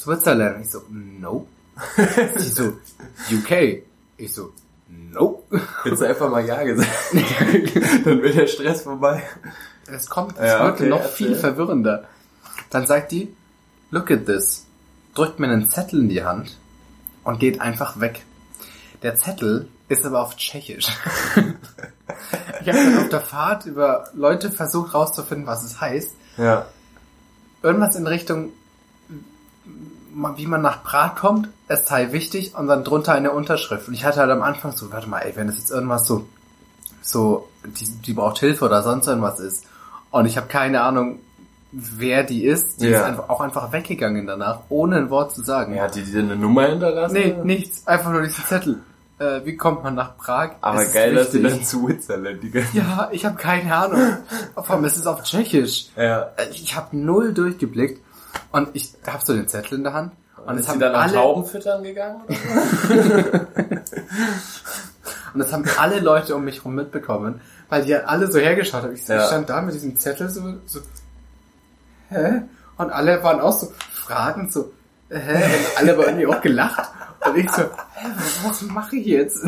Switzerland. Ich so, no. sie so, UK. Ich so, no. Hättest du einfach mal Ja gesagt. Dann wird der Stress vorbei. Es kommt, es Ja, wird okay, noch erzähl. viel verwirrender. Dann sagt die, look at this. Drückt mir einen Zettel in die Hand und geht einfach weg. Der Zettel ist aber auf Tschechisch. ich habe dann auf der Fahrt über Leute versucht rauszufinden, was es heißt. Ja. Irgendwas in Richtung, wie man nach Prag kommt, es sei wichtig und dann drunter eine Unterschrift. Und ich hatte halt am Anfang so, warte mal, ey, wenn das jetzt irgendwas so, so, die, die braucht Hilfe oder sonst irgendwas ist. Und ich habe keine Ahnung, wer die ist. Die Ja. ist einfach, auch einfach weggegangen danach, ohne ein Wort zu sagen. ja. Hat die dir eine Nummer hinterlassen? Nee, nichts. Einfach nur diesen Zettel. Äh, wie kommt man nach Prag? Aber Es geil, dass die dann Switzerland die ganze Ja, ich habe keine Ahnung. Vor allem, es ist auf Tschechisch. Ja. Äh, Ich habe null durchgeblickt und ich habe so den Zettel in der Hand und es ist sie haben dann an alle Tauben füttern gegangen? Und das haben alle Leute um mich rum mitbekommen, weil die alle so hergeschaut haben. Ich, Ja. stand da mit diesem Zettel so, so hä? Und alle waren auch so fragend so hä? Und alle waren irgendwie auch gelacht und ich so hä, was mache ich jetzt?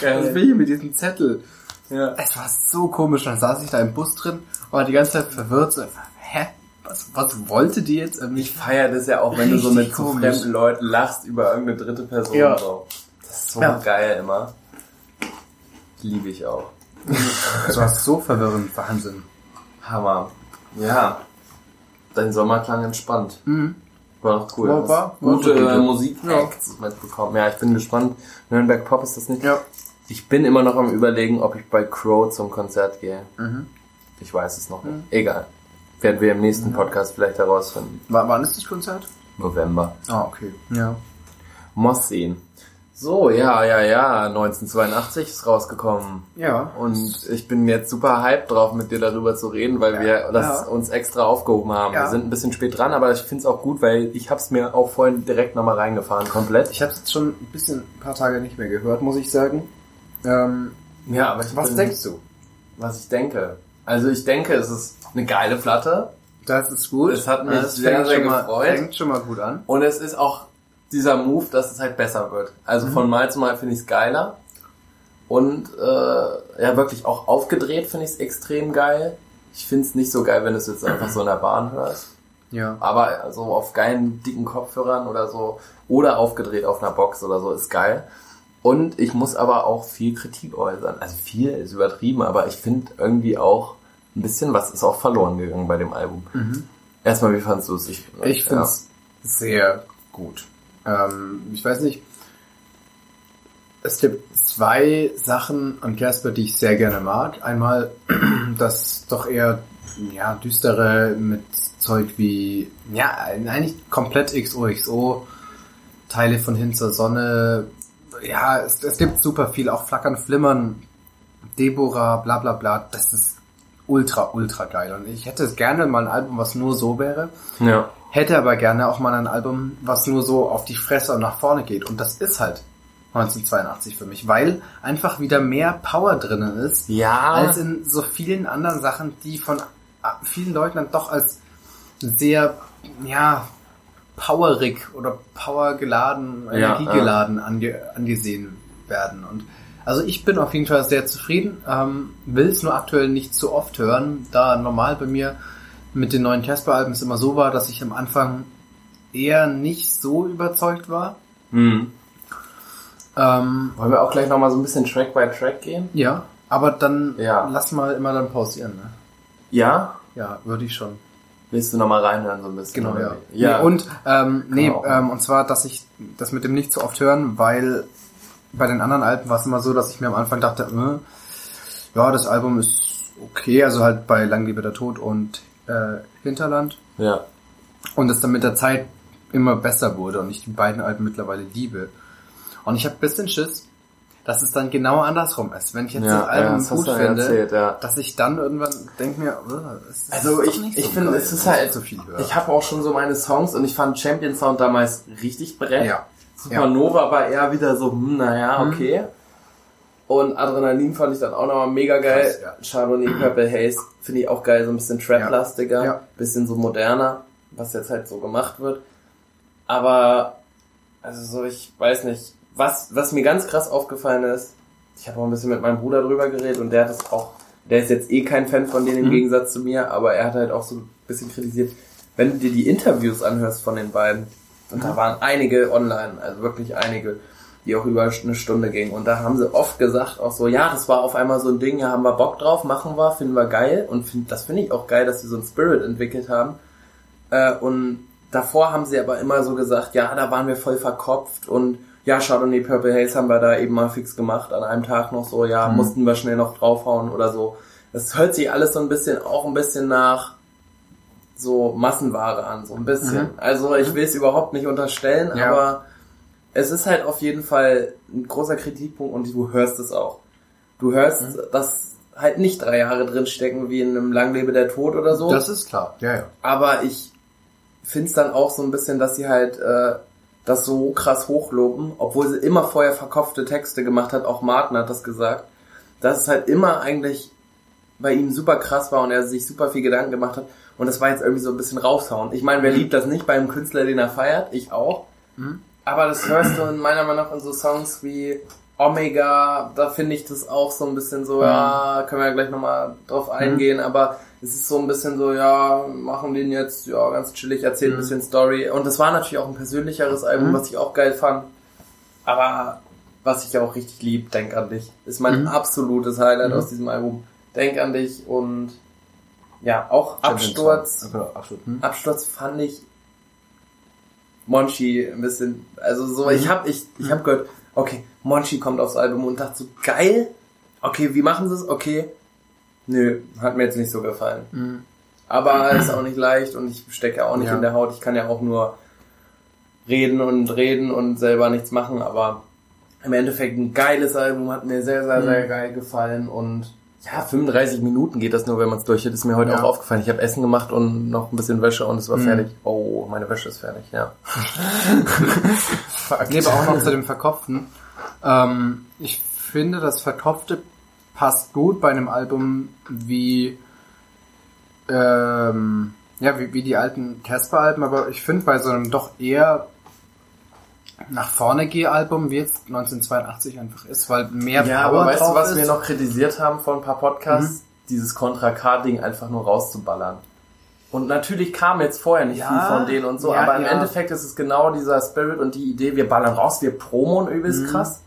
Geil. Was will ich mit diesem Zettel? ja. Es war so komisch. Dann saß ich da im Bus drin und war die ganze Zeit verwirrt. So, hä? Was, was wollte die jetzt? Ähm, Ich feier das ja auch, wenn du so mit so fremden Leuten lachst über irgendeine dritte Person. Ja. So. Das ist so Ja. geil immer. Liebe ich auch. Es war so verwirrend. Wahnsinn. Hammer. Ja. Dein Sommer klang entspannt. Mhm. War doch cool. War- war- war Gute solide. äh, Musik-Acts mitbekommen. Ja, ich bin gespannt. Nürnberg Pop ist das nicht. Ja. Ich bin immer noch am überlegen, ob ich bei Crow zum Konzert gehe. Mhm. Ich weiß es noch nicht. Egal. Werden wir im nächsten Podcast vielleicht herausfinden. W wann ist das Konzert? November. Ah, okay. Ja. Muss sehen. So, ja, ja, ja. 1982 ist rausgekommen. Ja. Und ich bin jetzt super hyped drauf, mit dir darüber zu reden, weil wir das Ja. uns extra aufgehoben haben. Ja. Wir sind ein bisschen spät dran, aber ich finde es auch gut, weil ich hab's mir auch vorhin direkt nochmal reingefahren, komplett. Ich habe jetzt schon ein bisschen, ein paar Tage nicht mehr gehört, muss ich sagen. Ähm, Ja, aber ich was bin- denkst du? Was ich denke. Also ich denke, es ist eine geile Platte. Das ist gut. Es hat mich Das sehr, sehr schon mal, gefreut. Fängt schon mal gut an. Und es ist auch dieser Move, dass es halt besser wird. Also Mhm. von Mal zu Mal finde ich es geiler. Und äh, ja, wirklich auch aufgedreht finde ich es extrem geil. Ich finde es nicht so geil, wenn du es jetzt einfach so in der Bahn hörst. Ja. Aber so auf geilen, dicken Kopfhörern oder so. Oder aufgedreht auf einer Box oder so ist geil. Und ich muss aber auch viel Kritik äußern. Also viel ist übertrieben, aber ich finde irgendwie auch ein bisschen was ist auch verloren gegangen bei dem Album. Erstmal, wie fandst du es? Ich, Mhm. Ich finde es sehr gut. Ähm, ich weiß nicht, es gibt zwei Sachen an Casper, die ich sehr gerne mag. Einmal das doch eher ja, düstere mit Zeug wie, ja, eigentlich komplett XOXO, Teile von Hin zur Sonne. Ja, es, es gibt super viel, auch Flackern, Flimmern, Deborah, bla bla bla. Das ist ultra, ultra geil. Und ich hätte gerne mal ein Album, was nur so wäre. Ja. Hätte aber gerne auch mal ein Album, was nur so auf die Fresse und nach vorne geht. Und das ist halt 1982 für mich, weil einfach wieder mehr Power drinnen ist, Ja. als in so vielen anderen Sachen, die von äh, vielen Leuten dann doch als sehr, ja, powerig oder powergeladen, Ja, energiegeladen ange angesehen werden. Und also ich bin auf jeden Fall sehr zufrieden, ähm, will es nur aktuell nicht zu oft hören, da normal bei mir mit den neuen Casper-Alben es immer so war, dass ich am Anfang eher nicht so überzeugt war. Hm. Ähm, Wollen wir auch gleich nochmal so ein bisschen Track by Track gehen? ja, aber dann Ja. lass mal immer dann pausieren. Ne? Ja? Ja, würde ich schon. Willst du nochmal reinhören so ein bisschen? Genau, ja. Ja. Nee, und ähm, nee, ähm, und zwar, dass ich das mit dem nicht so oft hören, weil bei den anderen Alben war es immer so, dass ich mir am Anfang dachte, äh, ja, das Album ist okay, also halt bei Lang lebe der Tod und äh, Hinterland ja. und es dann mit der Zeit immer besser wurde und ich die beiden Alben mittlerweile liebe. Und ich habe bisschen Schiss, dass es dann genau andersrum ist. Wenn ich jetzt Ja, das Album ja, das gut finde, erzählt, ja. dass ich dann irgendwann denke mir, es ist Also ich, nicht ich so finde, es ist halt, so viel höre. ich habe auch schon so meine Songs und ich fand Champion Sound damals richtig brett. Ja. Supernova war eher wieder so, hm, naja, Mhm. okay. Und Adrenalin fand ich dann auch nochmal mega geil. Krass, ja. Chardonnay Purple Haze finde ich auch geil, so ein bisschen Trap-lastiger, Ja. bisschen so moderner, was jetzt halt so gemacht wird. Aber, also so, ich weiß nicht, was, was mir ganz krass aufgefallen ist, ich habe auch ein bisschen mit meinem Bruder drüber geredet und der hat es auch, der ist jetzt eh kein Fan von denen im Mhm. Gegensatz zu mir, aber er hat halt auch so ein bisschen kritisiert, wenn du dir die Interviews anhörst von den beiden, und Mhm. da waren einige online, also wirklich einige, die auch über eine Stunde gingen. Und da haben sie oft gesagt, auch so, ja, das war auf einmal so ein Ding, ja, haben wir Bock drauf, machen wir, finden wir geil. Und find, das finde ich auch geil, dass sie so einen Spirit entwickelt haben. Äh, und davor haben sie aber immer so gesagt, ja, da waren wir voll verkopft und ja, Chardonnay Purple Haze haben wir da eben mal fix gemacht, an einem Tag noch so, ja, mussten wir schnell noch draufhauen oder so. Das hört sich alles so ein bisschen, auch ein bisschen nach so Massenware an, so ein bisschen. Mhm. Also ich will es überhaupt nicht unterstellen, Ja. aber es ist halt auf jeden Fall ein großer Kritikpunkt und du hörst es auch. Du hörst, Mhm. dass halt nicht drei Jahre drin stecken wie in einem Langlebe der Tod oder so. Das ist klar, ja, ja. aber ich find's dann auch so ein bisschen, dass sie halt äh, das so krass hochloben, obwohl sie immer vorher verkopfte Texte gemacht hat, auch Martin hat das gesagt, dass es halt immer eigentlich bei ihm super krass war und er sich super viel Gedanken gemacht hat und das war jetzt irgendwie so ein bisschen raushauen. Ich meine, wer liebt das nicht bei einem Künstler, den er feiert? Ich auch. Mhm. Aber das hörst du in meiner Meinung nach in so Songs wie Omega, da finde ich das auch so ein bisschen so, ja, können wir ja gleich nochmal drauf eingehen, aber es ist so ein bisschen so, ja, machen den jetzt, ja, ganz chillig, erzählen ein Mhm. bisschen Story. Und das war natürlich auch ein persönlicheres Album, Mhm. was ich auch geil fand. Aber was ich auch richtig lieb, Denk an dich, ist mein Mhm. absolutes Highlight Mhm. aus diesem Album. Denk an dich und ja, auch Absturz. Absturz. Hm? Absturz fand ich Monchi ein bisschen, also so, ich hab, ich, ich hab gehört, okay, Monchi kommt aufs Album und dachte so, geil, okay, wie machen sie es? Okay, nö, hat mir jetzt nicht so gefallen. Aber ist auch nicht leicht und ich stecke auch nicht Ja. in der Haut, ich kann ja auch nur reden und reden und selber nichts machen, aber im Endeffekt ein geiles Album, hat mir sehr, sehr, sehr geil gefallen und ja, 35 Minuten geht das nur, wenn man es durch hat, ist mir heute Ja. auch aufgefallen. Ich habe Essen gemacht und noch ein bisschen Wäsche und es war fertig. Oh, meine Wäsche ist fertig, ja. Nee, aber auch noch zu dem Verkopften. Ähm, ich finde, das Verkopfte passt gut bei einem Album wie, ähm, ja, wie, wie die alten Casper-Alben, aber ich finde bei so einem doch eher nach vorne geh Album, wie jetzt 1982 einfach ist, weil mehr Ja, Power aber weißt du, was ist. wir noch kritisiert haben vor ein paar Podcasts? Dieses Contra K-Ding einfach nur rauszuballern. Und natürlich kam jetzt vorher nicht Ja, viel von denen und so, ja, aber im ja. Endeffekt ist es genau dieser Spirit und die Idee, wir ballern raus, wir promon übelst krass.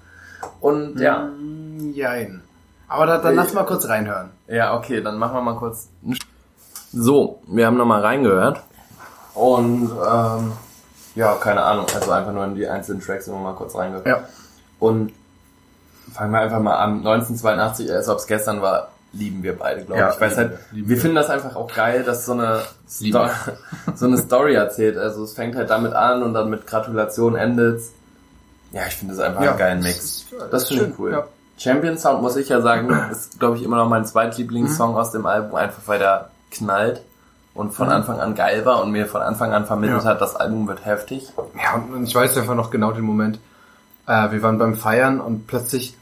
Und ja, Mm, Jein. Aber da, dann lass mal kurz reinhören. Ja, okay, dann machen wir mal kurz. So, wir haben nochmal reingehört. Und ähm, ja, keine Ahnung, also einfach nur in die einzelnen Tracks immer mal kurz reingehört. Ja. Und fangen wir einfach mal an. 1982, als ob es gestern war, lieben wir beide, glaube Ja, ich. Ich weiß halt, wir, wir finden das einfach auch geil, dass so eine, Lieben Sto so eine Story erzählt. Also es fängt halt damit an und dann mit Gratulation endet's. Ja, ich finde das einfach einen geilen Mix. Das finde ich cool. Ja. Champion Sound, muss ich ja sagen, ist, glaube ich, immer noch mein zweitlieblingssong Mhm. aus dem Album, einfach weil der knallt und von Anfang an geil war und mir von Anfang an vermittelt Ja. hat, das Album wird heftig. Ja, und ich weiß einfach noch genau den Moment. Äh, wir waren beim Feiern und plötzlich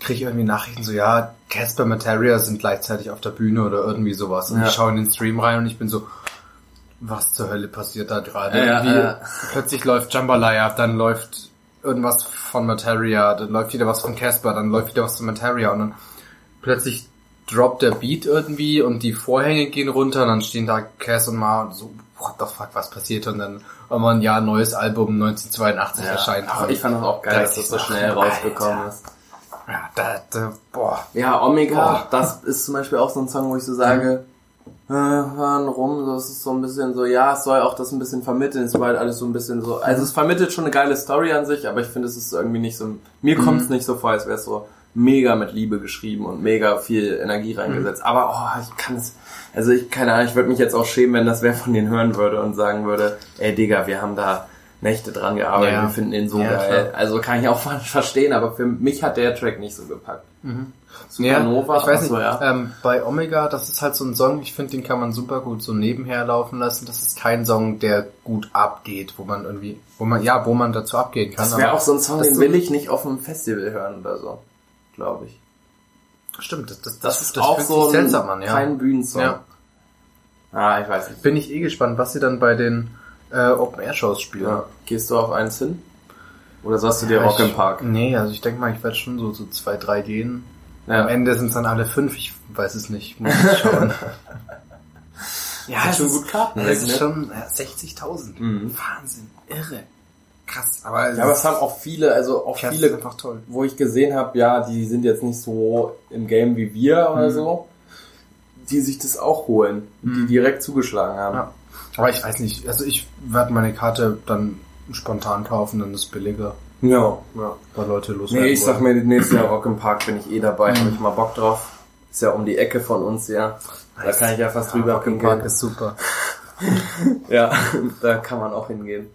kriege ich irgendwie Nachrichten so, ja, Casper Materia sind gleichzeitig auf der Bühne oder irgendwie sowas. Und Ja. ich schaue in den Stream rein und ich bin so, was zur Hölle passiert da gerade? Ja, ja. Plötzlich läuft Jambalaya, dann läuft irgendwas von Materia, dann läuft wieder was von Casper, dann läuft wieder was von Materia und dann plötzlich droppt der Beat irgendwie und die Vorhänge gehen runter und dann stehen da Cass und Ma und so, what the fuck, was passiert? Und dann irgendwann, ja, neues Album 1982 erscheint. Ach, ich fand das auch geil, Da dass das so schnell rausgekommen ist. Ja, da, da, boah. Ja, Omega, Boah. das ist zum Beispiel auch so ein Song, wo ich so sage, äh, hören rum, so, es ist so ein bisschen so, ja, es soll auch das ein bisschen vermitteln, es war halt alles so ein bisschen so, also es vermittelt schon eine geile Story an sich, aber ich finde, es ist irgendwie nicht so, mir Mhm. kommt es nicht so vor, als wäre es so mega mit Liebe geschrieben und mega viel Energie reingesetzt, aber oh, ich kann es, also ich, keine Ahnung, ich würde mich jetzt auch schämen, wenn das wer von denen hören würde und sagen würde, ey Digga, wir haben da Nächte dran gearbeitet, Ja. wir finden den so Ja, geil. klar. Also kann ich auch verstehen, aber für mich hat der Track nicht so gepackt. Supernova, ich weiß nicht, ja. ähm, bei Omega, das ist halt so ein Song, ich finde, den kann man super gut so nebenher laufen lassen. Das ist kein Song, der gut abgeht, wo man irgendwie, wo man, ja, wo man dazu abgehen kann. Das wäre auch so ein Song, das den so- will ich nicht auf einem Festival hören oder so, glaube ich. Stimmt, das, das, Das, ist auch fühlt so ein, seltsam an, ja. kein Bühnensong. Ja. Ah, ich weiß nicht. Bin ich eh gespannt, was sie dann bei den äh, Open-Air-Shows spielen. Ja. Gehst du auf eins hin? Oder sagst du dir Ja, Rock ich- im Park? Nee, also ich denke mal, ich werde schon so, so zwei, drei gehen. Ja. Am Ende sind es dann alle fünf, ich weiß es nicht, muss ich schauen. ja, Sind es schon ist, gut Karten es weg, ist ne? schon ja, 60.000. Mhm. Wahnsinn, irre. Krass, aber, Ja, aber es haben auch viele, also auch Kerstin viele, ist einfach toll. wo ich gesehen habe, ja, die sind jetzt nicht so im Game wie wir oder Mhm. so, die sich das auch holen, die direkt zugeschlagen haben. Ja. Aber ich weiß nicht, also ich werde meine Karte dann spontan kaufen, dann ist billiger, Ja. ja. weil Leute loswerden Nee, ich sag wollen. mir, nächstes Jahr Rock im Park bin ich eh dabei, habe ich mal Bock drauf. Ist ja um die Ecke von uns, ja. Da kann ich ja fast drüber Rock im Park ist super. Ja, da kann man auch hingehen.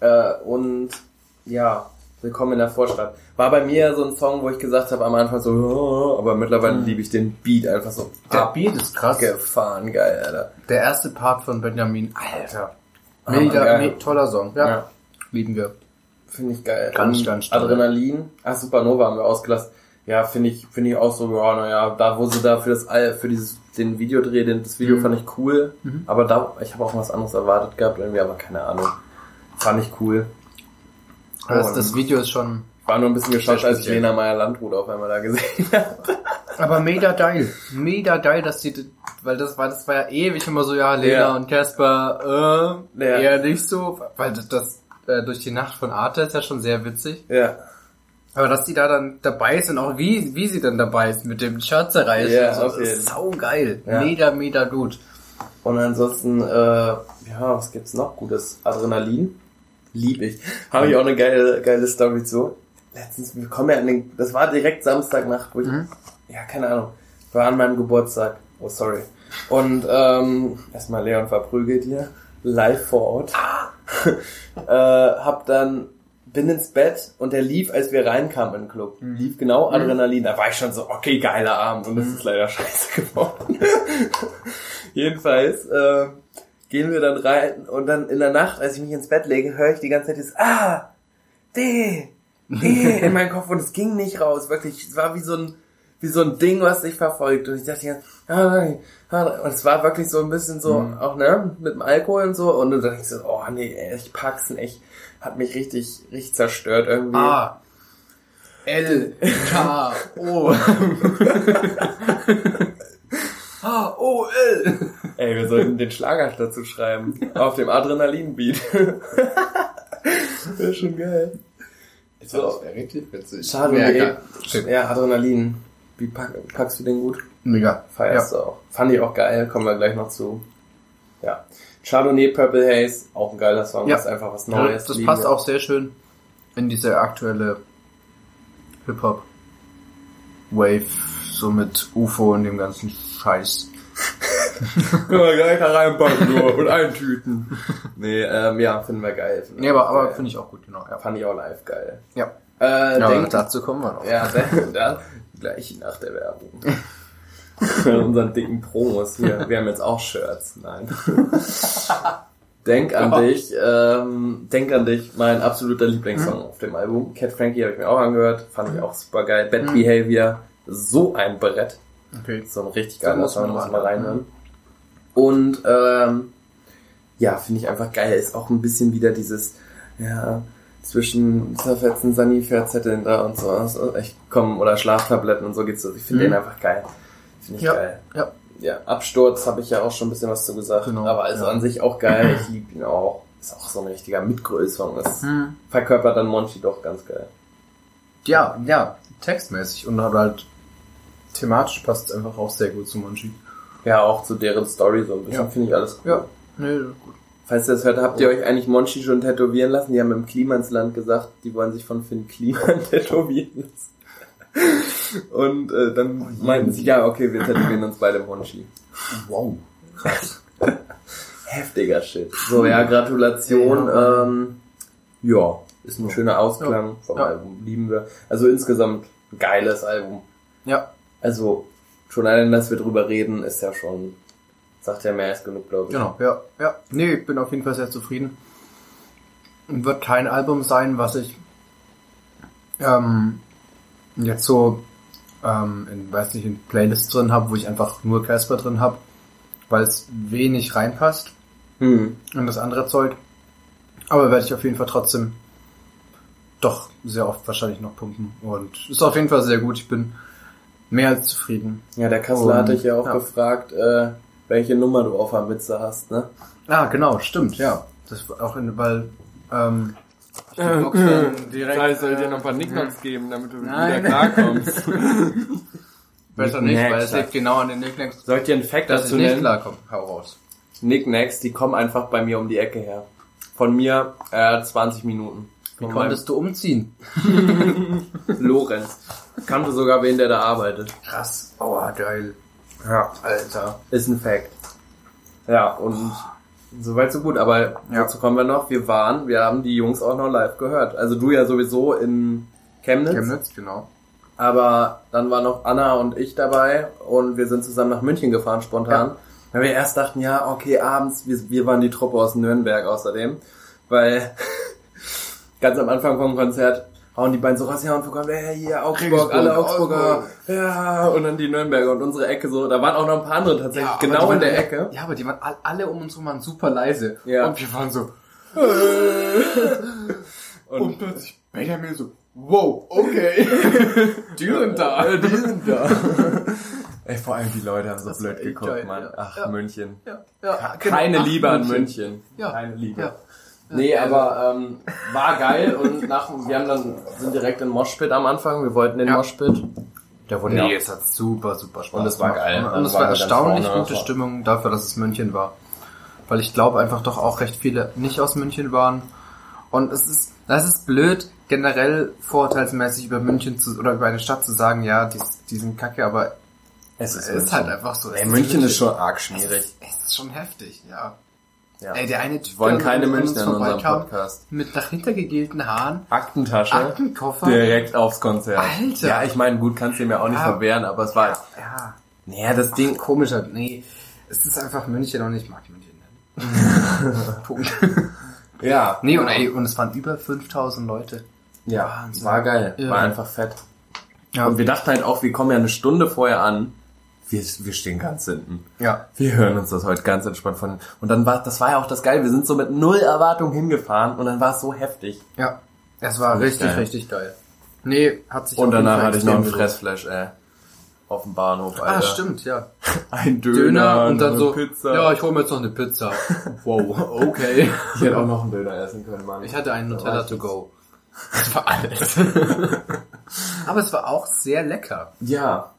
Äh, und ja, Willkommen in der Vorstadt. War bei mir so ein Song, wo ich gesagt habe am Anfang so, oh, aber mittlerweile liebe ich den Beat einfach so. Der Beat ist krass. Abgefahren, geil, Alter. Der erste Part von Benjamin, Alter. Mega, geil. me toller Song. Ja, Ja. Lieben wir. Finde ich geil. Ganz, Und ganz toll. Adrenalin. Ah, Supernova haben wir ausgelassen. Ja, finde ich, finde ich auch so, ja, naja, da wo sie da für das für dieses, den Videodreh, den, das Video Mhm. fand ich cool. Aber da, ich habe auch was anderes erwartet gehabt, irgendwie, aber keine Ahnung. Fand ich cool. Das, Und- das Video ist schon, War nur ein bisschen geschockt, als ich. Lena Meyer-Landrut auf einmal da gesehen habe. aber mega geil. Mega geil, dass die, weil das war, das war ja ewig immer so, ja, Lena Ja. und Casper, äh, Ja. eher nicht so, weil das, das äh, durch die Nacht von Arte ist ja schon sehr witzig. Ja. Aber dass die da dann dabei ist und auch wie, wie sie dann dabei ist mit dem Schatzerreißen, Ja, und so, das ist sau geil. Ja. Mega, mega gut. Und ansonsten, äh, ja, was gibt's noch Gutes? Adrenalin. Lieb ich. Habe ich auch eine geile, geile Story zu. Letztens, wir kommen ja an den, das war direkt Samstagnacht, wo ich, ja, keine Ahnung, war an meinem Geburtstag. Oh, sorry. Und, ähm, erstmal Leon verprügelt hier, live vor Ort. äh, hab dann, bin ins Bett und der lief, als wir reinkamen in den Club. Lief genau Adrenalin. Da war ich schon so, okay, geiler Abend. Und es ist leider scheiße geworden. Jedenfalls, äh, gehen wir dann rein und dann in der Nacht, als ich mich ins Bett lege, höre ich die ganze Zeit dieses A, D, E in meinem Kopf und es ging nicht raus, wirklich. Es war wie so ein, wie so ein Ding, was dich verfolgt. Und ich dachte ah, ah, nein. Und es war wirklich so ein bisschen so, auch ne, mit dem Alkohol und so. Und dann dachte ich so, oh nee, ey, ich pack's nicht. Hat mich richtig, richtig zerstört irgendwie. A. L. K. O. H. O. L. Ey, wir sollten den Schlager dazu schreiben. Auf dem Adrenalin-Beat. Wäre schon geil. So. Das wäre richtig witzig. Schade, ja, nee. Ja, Adrenalin. Wie pack, packst du den gut? Mega. Feierst du auch. Fand ich auch geil, kommen wir gleich noch zu. Ja. Chardonnay Purple Haze, auch ein geiler Song, Ja. ist einfach was Ja, Neues. das lieben passt auch sehr schön in diese aktuelle Hip-Hop Wave, so mit UFO und dem ganzen Scheiß. Können wir gleich da reinpacken nur und eintüten. nee, ähm, ja, finden wir geil. Finden Nee, aber, aber finde ich auch gut, genau. Ja. Fand ich auch live geil. Ja. Äh, Ja, denk, dazu kommen wir noch. ja, dann gleich nach der Werbung. Bei unseren dicken Promos hier. Wir haben jetzt auch Shirts. Nein. Denk an dich, ähm, denk an dich, mein absoluter Lieblingssong auf dem Album. Cat Frankie habe ich mir auch angehört, fand ich auch super geil. Bad Behavior, so ein Brett. Okay. So ein richtig geiler muss man Song, muss mal reinhören. Und ähm, ja, finde ich einfach geil. Ist auch ein bisschen wieder dieses, ja, zwischen zerfetzen Sanifair-Zetteln da und so. Also ich komm, oder Schlaftabletten und so geht's. so. Ich finde Mhm. den einfach geil. Finde ich Ja. geil. Ja. Ja, Absturz habe ich ja auch schon ein bisschen was zu gesagt. Genau, aber also ja. an sich auch geil. Ich liebe ihn auch. Ist auch so ein richtiger Mitgrößung. Das Hm. verkörpert dann Monchi doch ganz geil. Ja, ja, textmäßig und aber halt thematisch passt es einfach auch sehr gut zu Monchi. Ja, auch zu deren Story so ein bisschen Ja. finde ich alles cool. Ja, nee, gut. Falls ihr das hört, habt ihr euch eigentlich Monchi schon tätowieren lassen? Die haben im Klimansland gesagt, die wollen sich von Finn Kliman tätowieren lassen. Und äh, dann meinten sie, ja, okay, wir tätowieren uns beide Monchi. Wow, krass. Heftiger Shit. So, ja, Gratulation. Ja. Ähm, ja, ist ein schöner Ausklang Ja. vom Ja. Album. Lieben wir. Also insgesamt ein geiles Album. Ja, Also, schon allein, dass wir drüber reden, ist ja schon, sagt ja mehr als genug, glaube ich. genau, ja, ja. Nee, ich bin auf jeden Fall sehr zufrieden. Wird kein Album sein, was ich ähm, jetzt so ähm, in, weiß nicht, in Playlists drin habe, wo ich einfach nur Casper drin habe, weil es wenig reinpasst Hm. in das andere Zeug. Aber werde ich auf jeden Fall trotzdem doch sehr oft wahrscheinlich noch pumpen. Und ist auf jeden Fall sehr gut. Ich bin mehr als zufrieden. Ja, der Kassler hatte ich ja auch ja. gefragt, äh, welche Nummer du auf der Mütze hast, ne? Ah, genau, stimmt, ja. Das war auch in, weil ähm, dann direkt, Vielleicht soll ich dir äh, noch ein paar Nicknacks geben, damit du Nein. wieder klarkommst. Besser nicht, weil es liegt genau an den Nicknacks, Soll ich dir einen Fact dass ich dazu nicht klarkomme. Hau raus. Knickknacks, die kommen einfach bei mir um die Ecke her. Von mir äh, 20 Minuten. Wie Von konntest du umziehen? Lorenz. Kannte sogar wen, der da arbeitet. Krass. Aua, geil. Ja. Alter. Ist ein Fact. Ja, und soweit so gut, aber Ja. dazu kommen wir noch. Wir waren, wir haben die Jungs auch noch live gehört. Also du ja sowieso in Chemnitz. Chemnitz, genau. Aber dann war noch Anna und ich dabei und wir sind zusammen nach München gefahren, spontan. Ja. Weil wir erst dachten, ja, okay, abends, wir, wir waren die Truppe aus Nürnberg außerdem, weil ganz am Anfang vom Konzert hauen die beiden so raus, ja, und wir her? Hier, Augsburg, alle Augsburger, Augsburg. ja, und dann die Nürnberger und unsere Ecke so, da waren auch noch ein paar andere tatsächlich, die genau in der alle- Ecke. Ja, aber die waren all- alle um uns herum waren super leise. Ja. Und wir waren so. Und, Und plötzlich Benjamin so, wow, okay. die sind da. Ja, die sind da. Ey, vor allem die Leute haben so Das blöd geguckt, geil, Mann. ja. Ach, Ja. München. Ja, ja, genau. Keine Ach, Liebe an München. Ja. Keine Liebe. Nee, aber ähm, war geil und nach wir haben dann sind direkt in Moshpit am Anfang. Wir wollten in Ja. Moshpit. Der wurde Nee, ja. es hat super, super Spaß Und es war geil. Und Dann es war erstaunlich vorne. gute Stimmung dafür, dass es München war. Weil ich glaube einfach doch auch recht viele nicht aus München waren. Und es ist, das ist blöd, generell vorurteilsmäßig über München zu, oder über eine Stadt zu sagen, ja, die, die sind kacke, aber Es es ist halt einfach so. Es Ey, München ist schon arg schwierig. Es ist schon heftig, ja. Ja. Ey, der eine Typ, wollen keine Münchner in unserem Podcast. Mit nach hintergegelten Haaren, Aktentasche. Aktenkoffer. Direkt aufs Konzert. Alter. Ja, ich meine, gut, kannst du mir auch nicht Ja. verwehren, aber es war, Ja, naja, das Ding, komischer, nee. Es ist einfach München und ich mag München. Punkt. ja. Nee, und ey, und es waren über 5000 Leute. Ja, Wahnsinn. war geil. Ja. War einfach fett. Ja. Und wir dachten halt auch, wir kommen ja eine Stunde vorher an. Wir, wir stehen ganz hinten. Ja. Wir hören uns das heute ganz entspannt von. Und dann war, das war ja auch das Geil. Wir sind so mit null Erwartung hingefahren und dann war es so heftig. Ja. Es war Richtig richtig, geil. richtig geil. Nee, hat sich Und danach hatte ich noch einen. Fressflash, ey. Auf dem Bahnhof, Alter. Ah, stimmt, ja. Ein Döner, Döner und dann so, Pizza. ja, ich hole mir jetzt noch eine Pizza. Wow, okay. ich hätte auch noch einen Döner essen können, Mann. Ich hatte einen Nutella to go. Das war alles. Aber es war auch sehr lecker. Ja.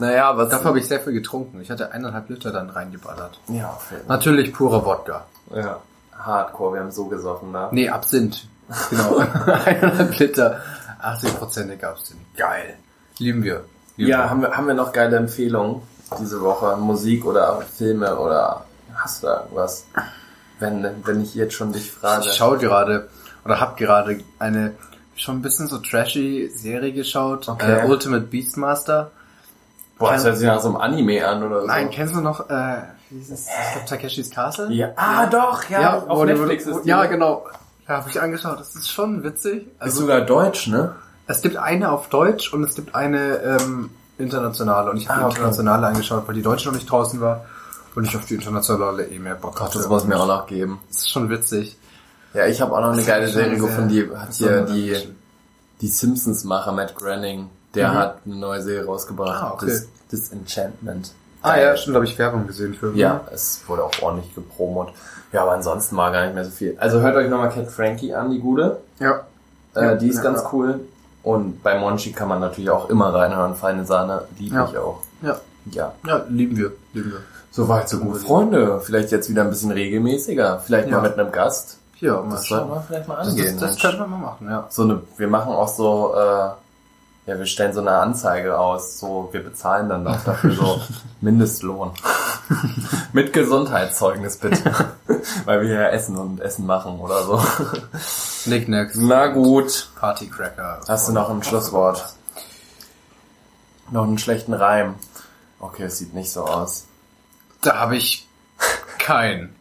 Naja, was... Dafür habe ich sehr viel getrunken. Ich hatte eineinhalb Liter dann reingeballert. Ja, Fall. Natürlich purer Wodka. Ja. Hardcore, wir haben so gesoffen, ne? Nee, Absinth. Genau. eineinhalb Liter. 80-prozentig Absinth. Geil. Lieben wir. Lieben Ja, wir. haben wir, haben wir noch geile Empfehlungen diese Woche? Musik oder Filme oder hast du da irgendwas? Wenn, wenn ich jetzt schon dich frage. Ich schaue gerade oder hab gerade eine schon ein bisschen so trashy Serie geschaut. Okay. Äh, Ultimate Beastmaster. Boah, das hört sich nach so einem Anime an oder so. Nein, kennst du noch, äh, wie ist es? Ich glaube Takeshis Castle? Ja. Ah, doch, ja. auf wo die- Netflix ist die. Ja, genau. Ja, habe ich angeschaut. Das ist schon witzig. Ist Also, sogar deutsch, ne? es gibt eine auf Deutsch und es gibt eine ähm, internationale. Und ich habe Ah, die okay. internationale angeschaut, weil die deutsche noch nicht draußen war. Und ich auf die internationale eh mehr Bock hatte. Das muss mir auch noch geben. Das ist schon witzig. Ja, ich habe auch noch eine geile ist Serie gefunden, die hat hier die, die Simpsons-Macher Matt Groening, der hat eine neue Serie rausgebracht. Mhm. Ah, okay. Dis, Disenchantment. Ah ja, stimmt, habe ich Werbung gesehen für. Ja, es wurde auch ordentlich gepromot. Ja, aber ansonsten war gar nicht mehr so viel. Also hört euch nochmal Cat Frankie an, die gute. Ja. Äh, Ja, die ist ja, ganz ja. cool. Und bei Monchi kann man natürlich auch immer reinhören. Feine Sahne liebe ich auch. Ja. Ja. Ja, lieben wir. Lieben wir. Soweit so gut. Freunde, vielleicht jetzt wieder ein bisschen regelmäßiger. Vielleicht mal mit einem Gast. Ja, Das sollten wir vielleicht mal Das, angehen. das, das Mensch. können wir mal machen, ja. so eine, wir machen auch so, äh, ja, wir stellen so eine Anzeige aus, so, wir bezahlen dann auch dafür so Mindestlohn. Mit Gesundheitszeugnis bitte. Weil wir ja essen und Essen machen oder so. Knickknacks. Na gut. Partycracker. Hast du noch ein Schlusswort? Noch einen schlechten Reim. Okay, es sieht nicht so aus. Da habe ich keinen.